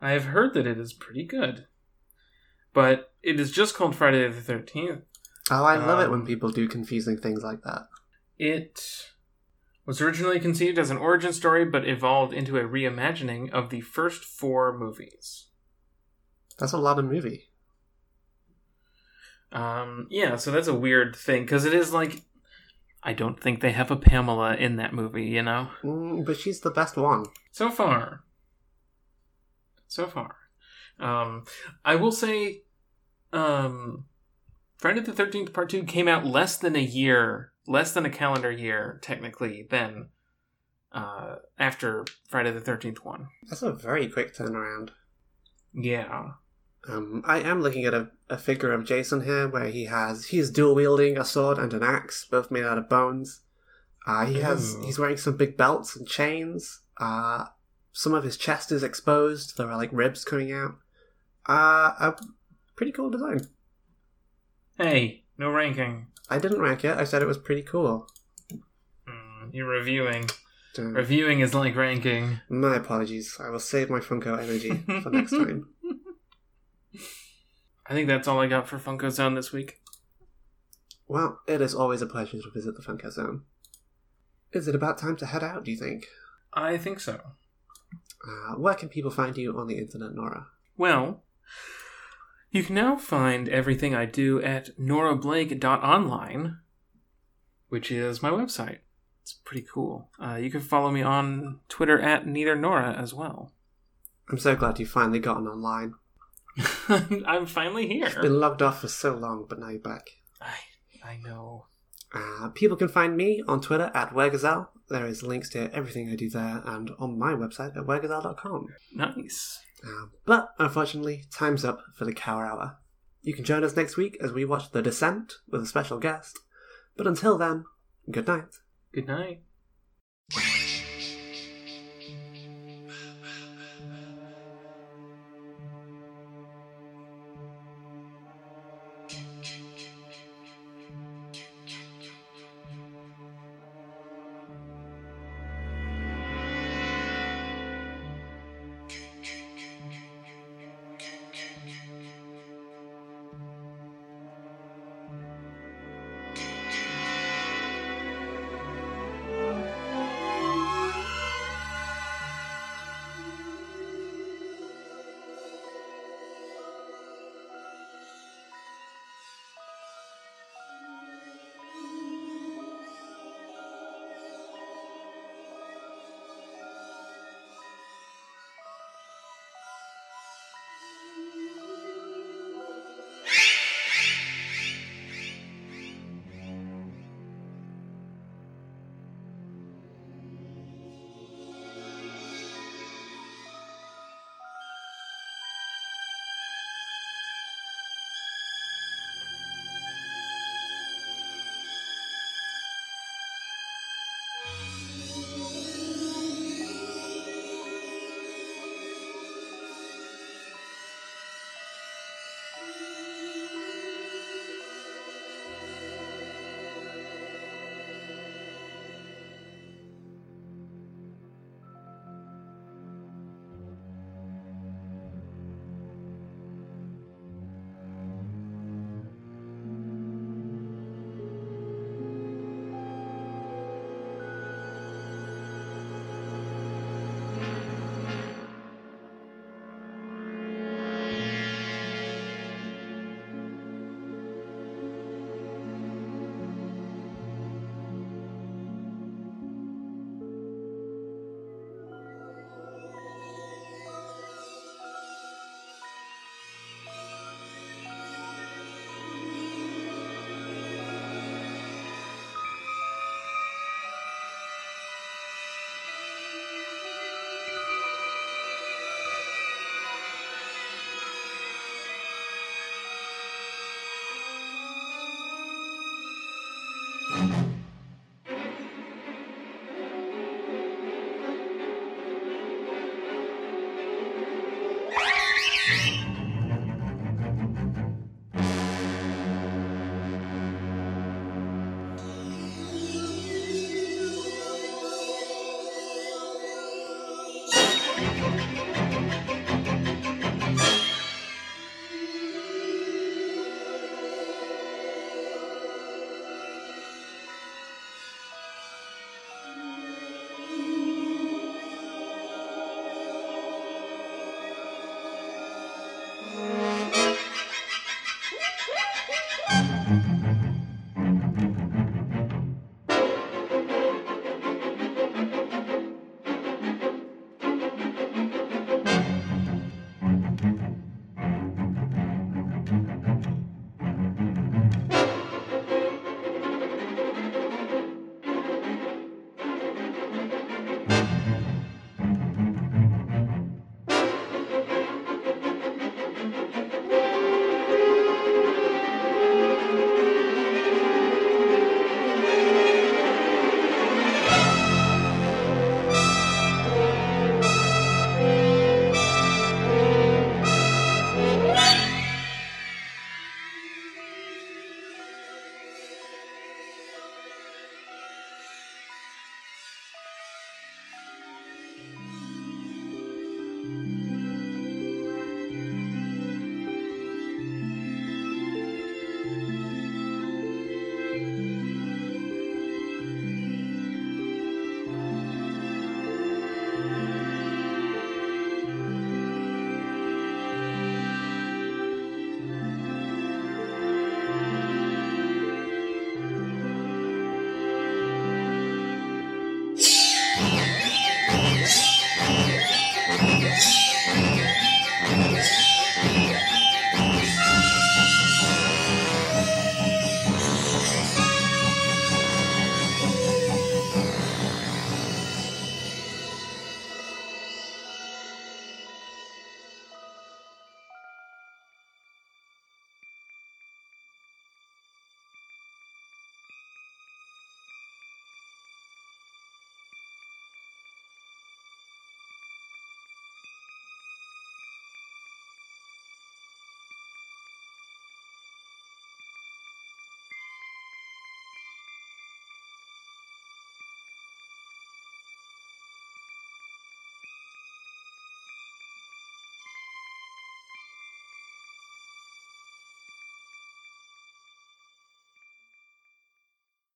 [SPEAKER 2] I have heard that it is pretty good, but it is just called Friday the Thirteenth.
[SPEAKER 1] Oh, I love it when
[SPEAKER 2] Um,
[SPEAKER 1] people do confusing things like that.
[SPEAKER 2] It was originally conceived as an origin story, but evolved into a reimagining of the first four movies.
[SPEAKER 1] That's a lot of movie.
[SPEAKER 2] Um, yeah, so that's a weird thing because it is like I don't think they have a Pamela in that movie, you know.
[SPEAKER 1] Mm, but she's the best one.
[SPEAKER 2] So far, so far, um, I will say, um, Friday the Thirteenth Part Two came out less than a year, less than a calendar year, technically, then uh, after Friday the Thirteenth one.
[SPEAKER 1] That's a very quick turnaround.
[SPEAKER 2] Yeah.
[SPEAKER 1] Um, I am looking at a, a figure of Jason here where he has he's dual wielding a sword and an axe, both made out of bones. Uh, he has
[SPEAKER 2] Ooh.
[SPEAKER 1] he's wearing some big belts and chains. Uh, some of his chest is exposed. There are like ribs coming out. Uh, a pretty cool design.
[SPEAKER 2] Hey, no ranking.
[SPEAKER 1] I didn't rank it. I said it was pretty cool.
[SPEAKER 2] Mm, you're reviewing.
[SPEAKER 1] So,
[SPEAKER 2] Reviewing is like ranking.
[SPEAKER 1] my apologies. I will save my Funko energy for next time.
[SPEAKER 2] I think that's all I got for Funko Zone this week.
[SPEAKER 1] Well, it is always a pleasure to visit the Funko Zone. Is it about time to head out? Do you think?
[SPEAKER 2] I think so.
[SPEAKER 1] Uh, where can people find you on the internet, Nora?
[SPEAKER 2] Well, you can now find everything I do at norablake.online, which is my website. It's pretty cool. Uh, you can follow me on Twitter at neither Nora as well.
[SPEAKER 1] I'm so glad you finally gotten online.
[SPEAKER 2] I'm finally here.
[SPEAKER 1] Been logged off for so long, but now you're back.
[SPEAKER 2] I, I know.
[SPEAKER 1] Uh, people can find me on Twitter at Weregazelle. There is links to everything I do there and on my website at weregazelle.com.
[SPEAKER 2] Nice.
[SPEAKER 1] Uh, but unfortunately, time's up for the Cower Hour. You can join us next week as we watch The Descent with a special guest. But until then, good night.
[SPEAKER 2] Good night.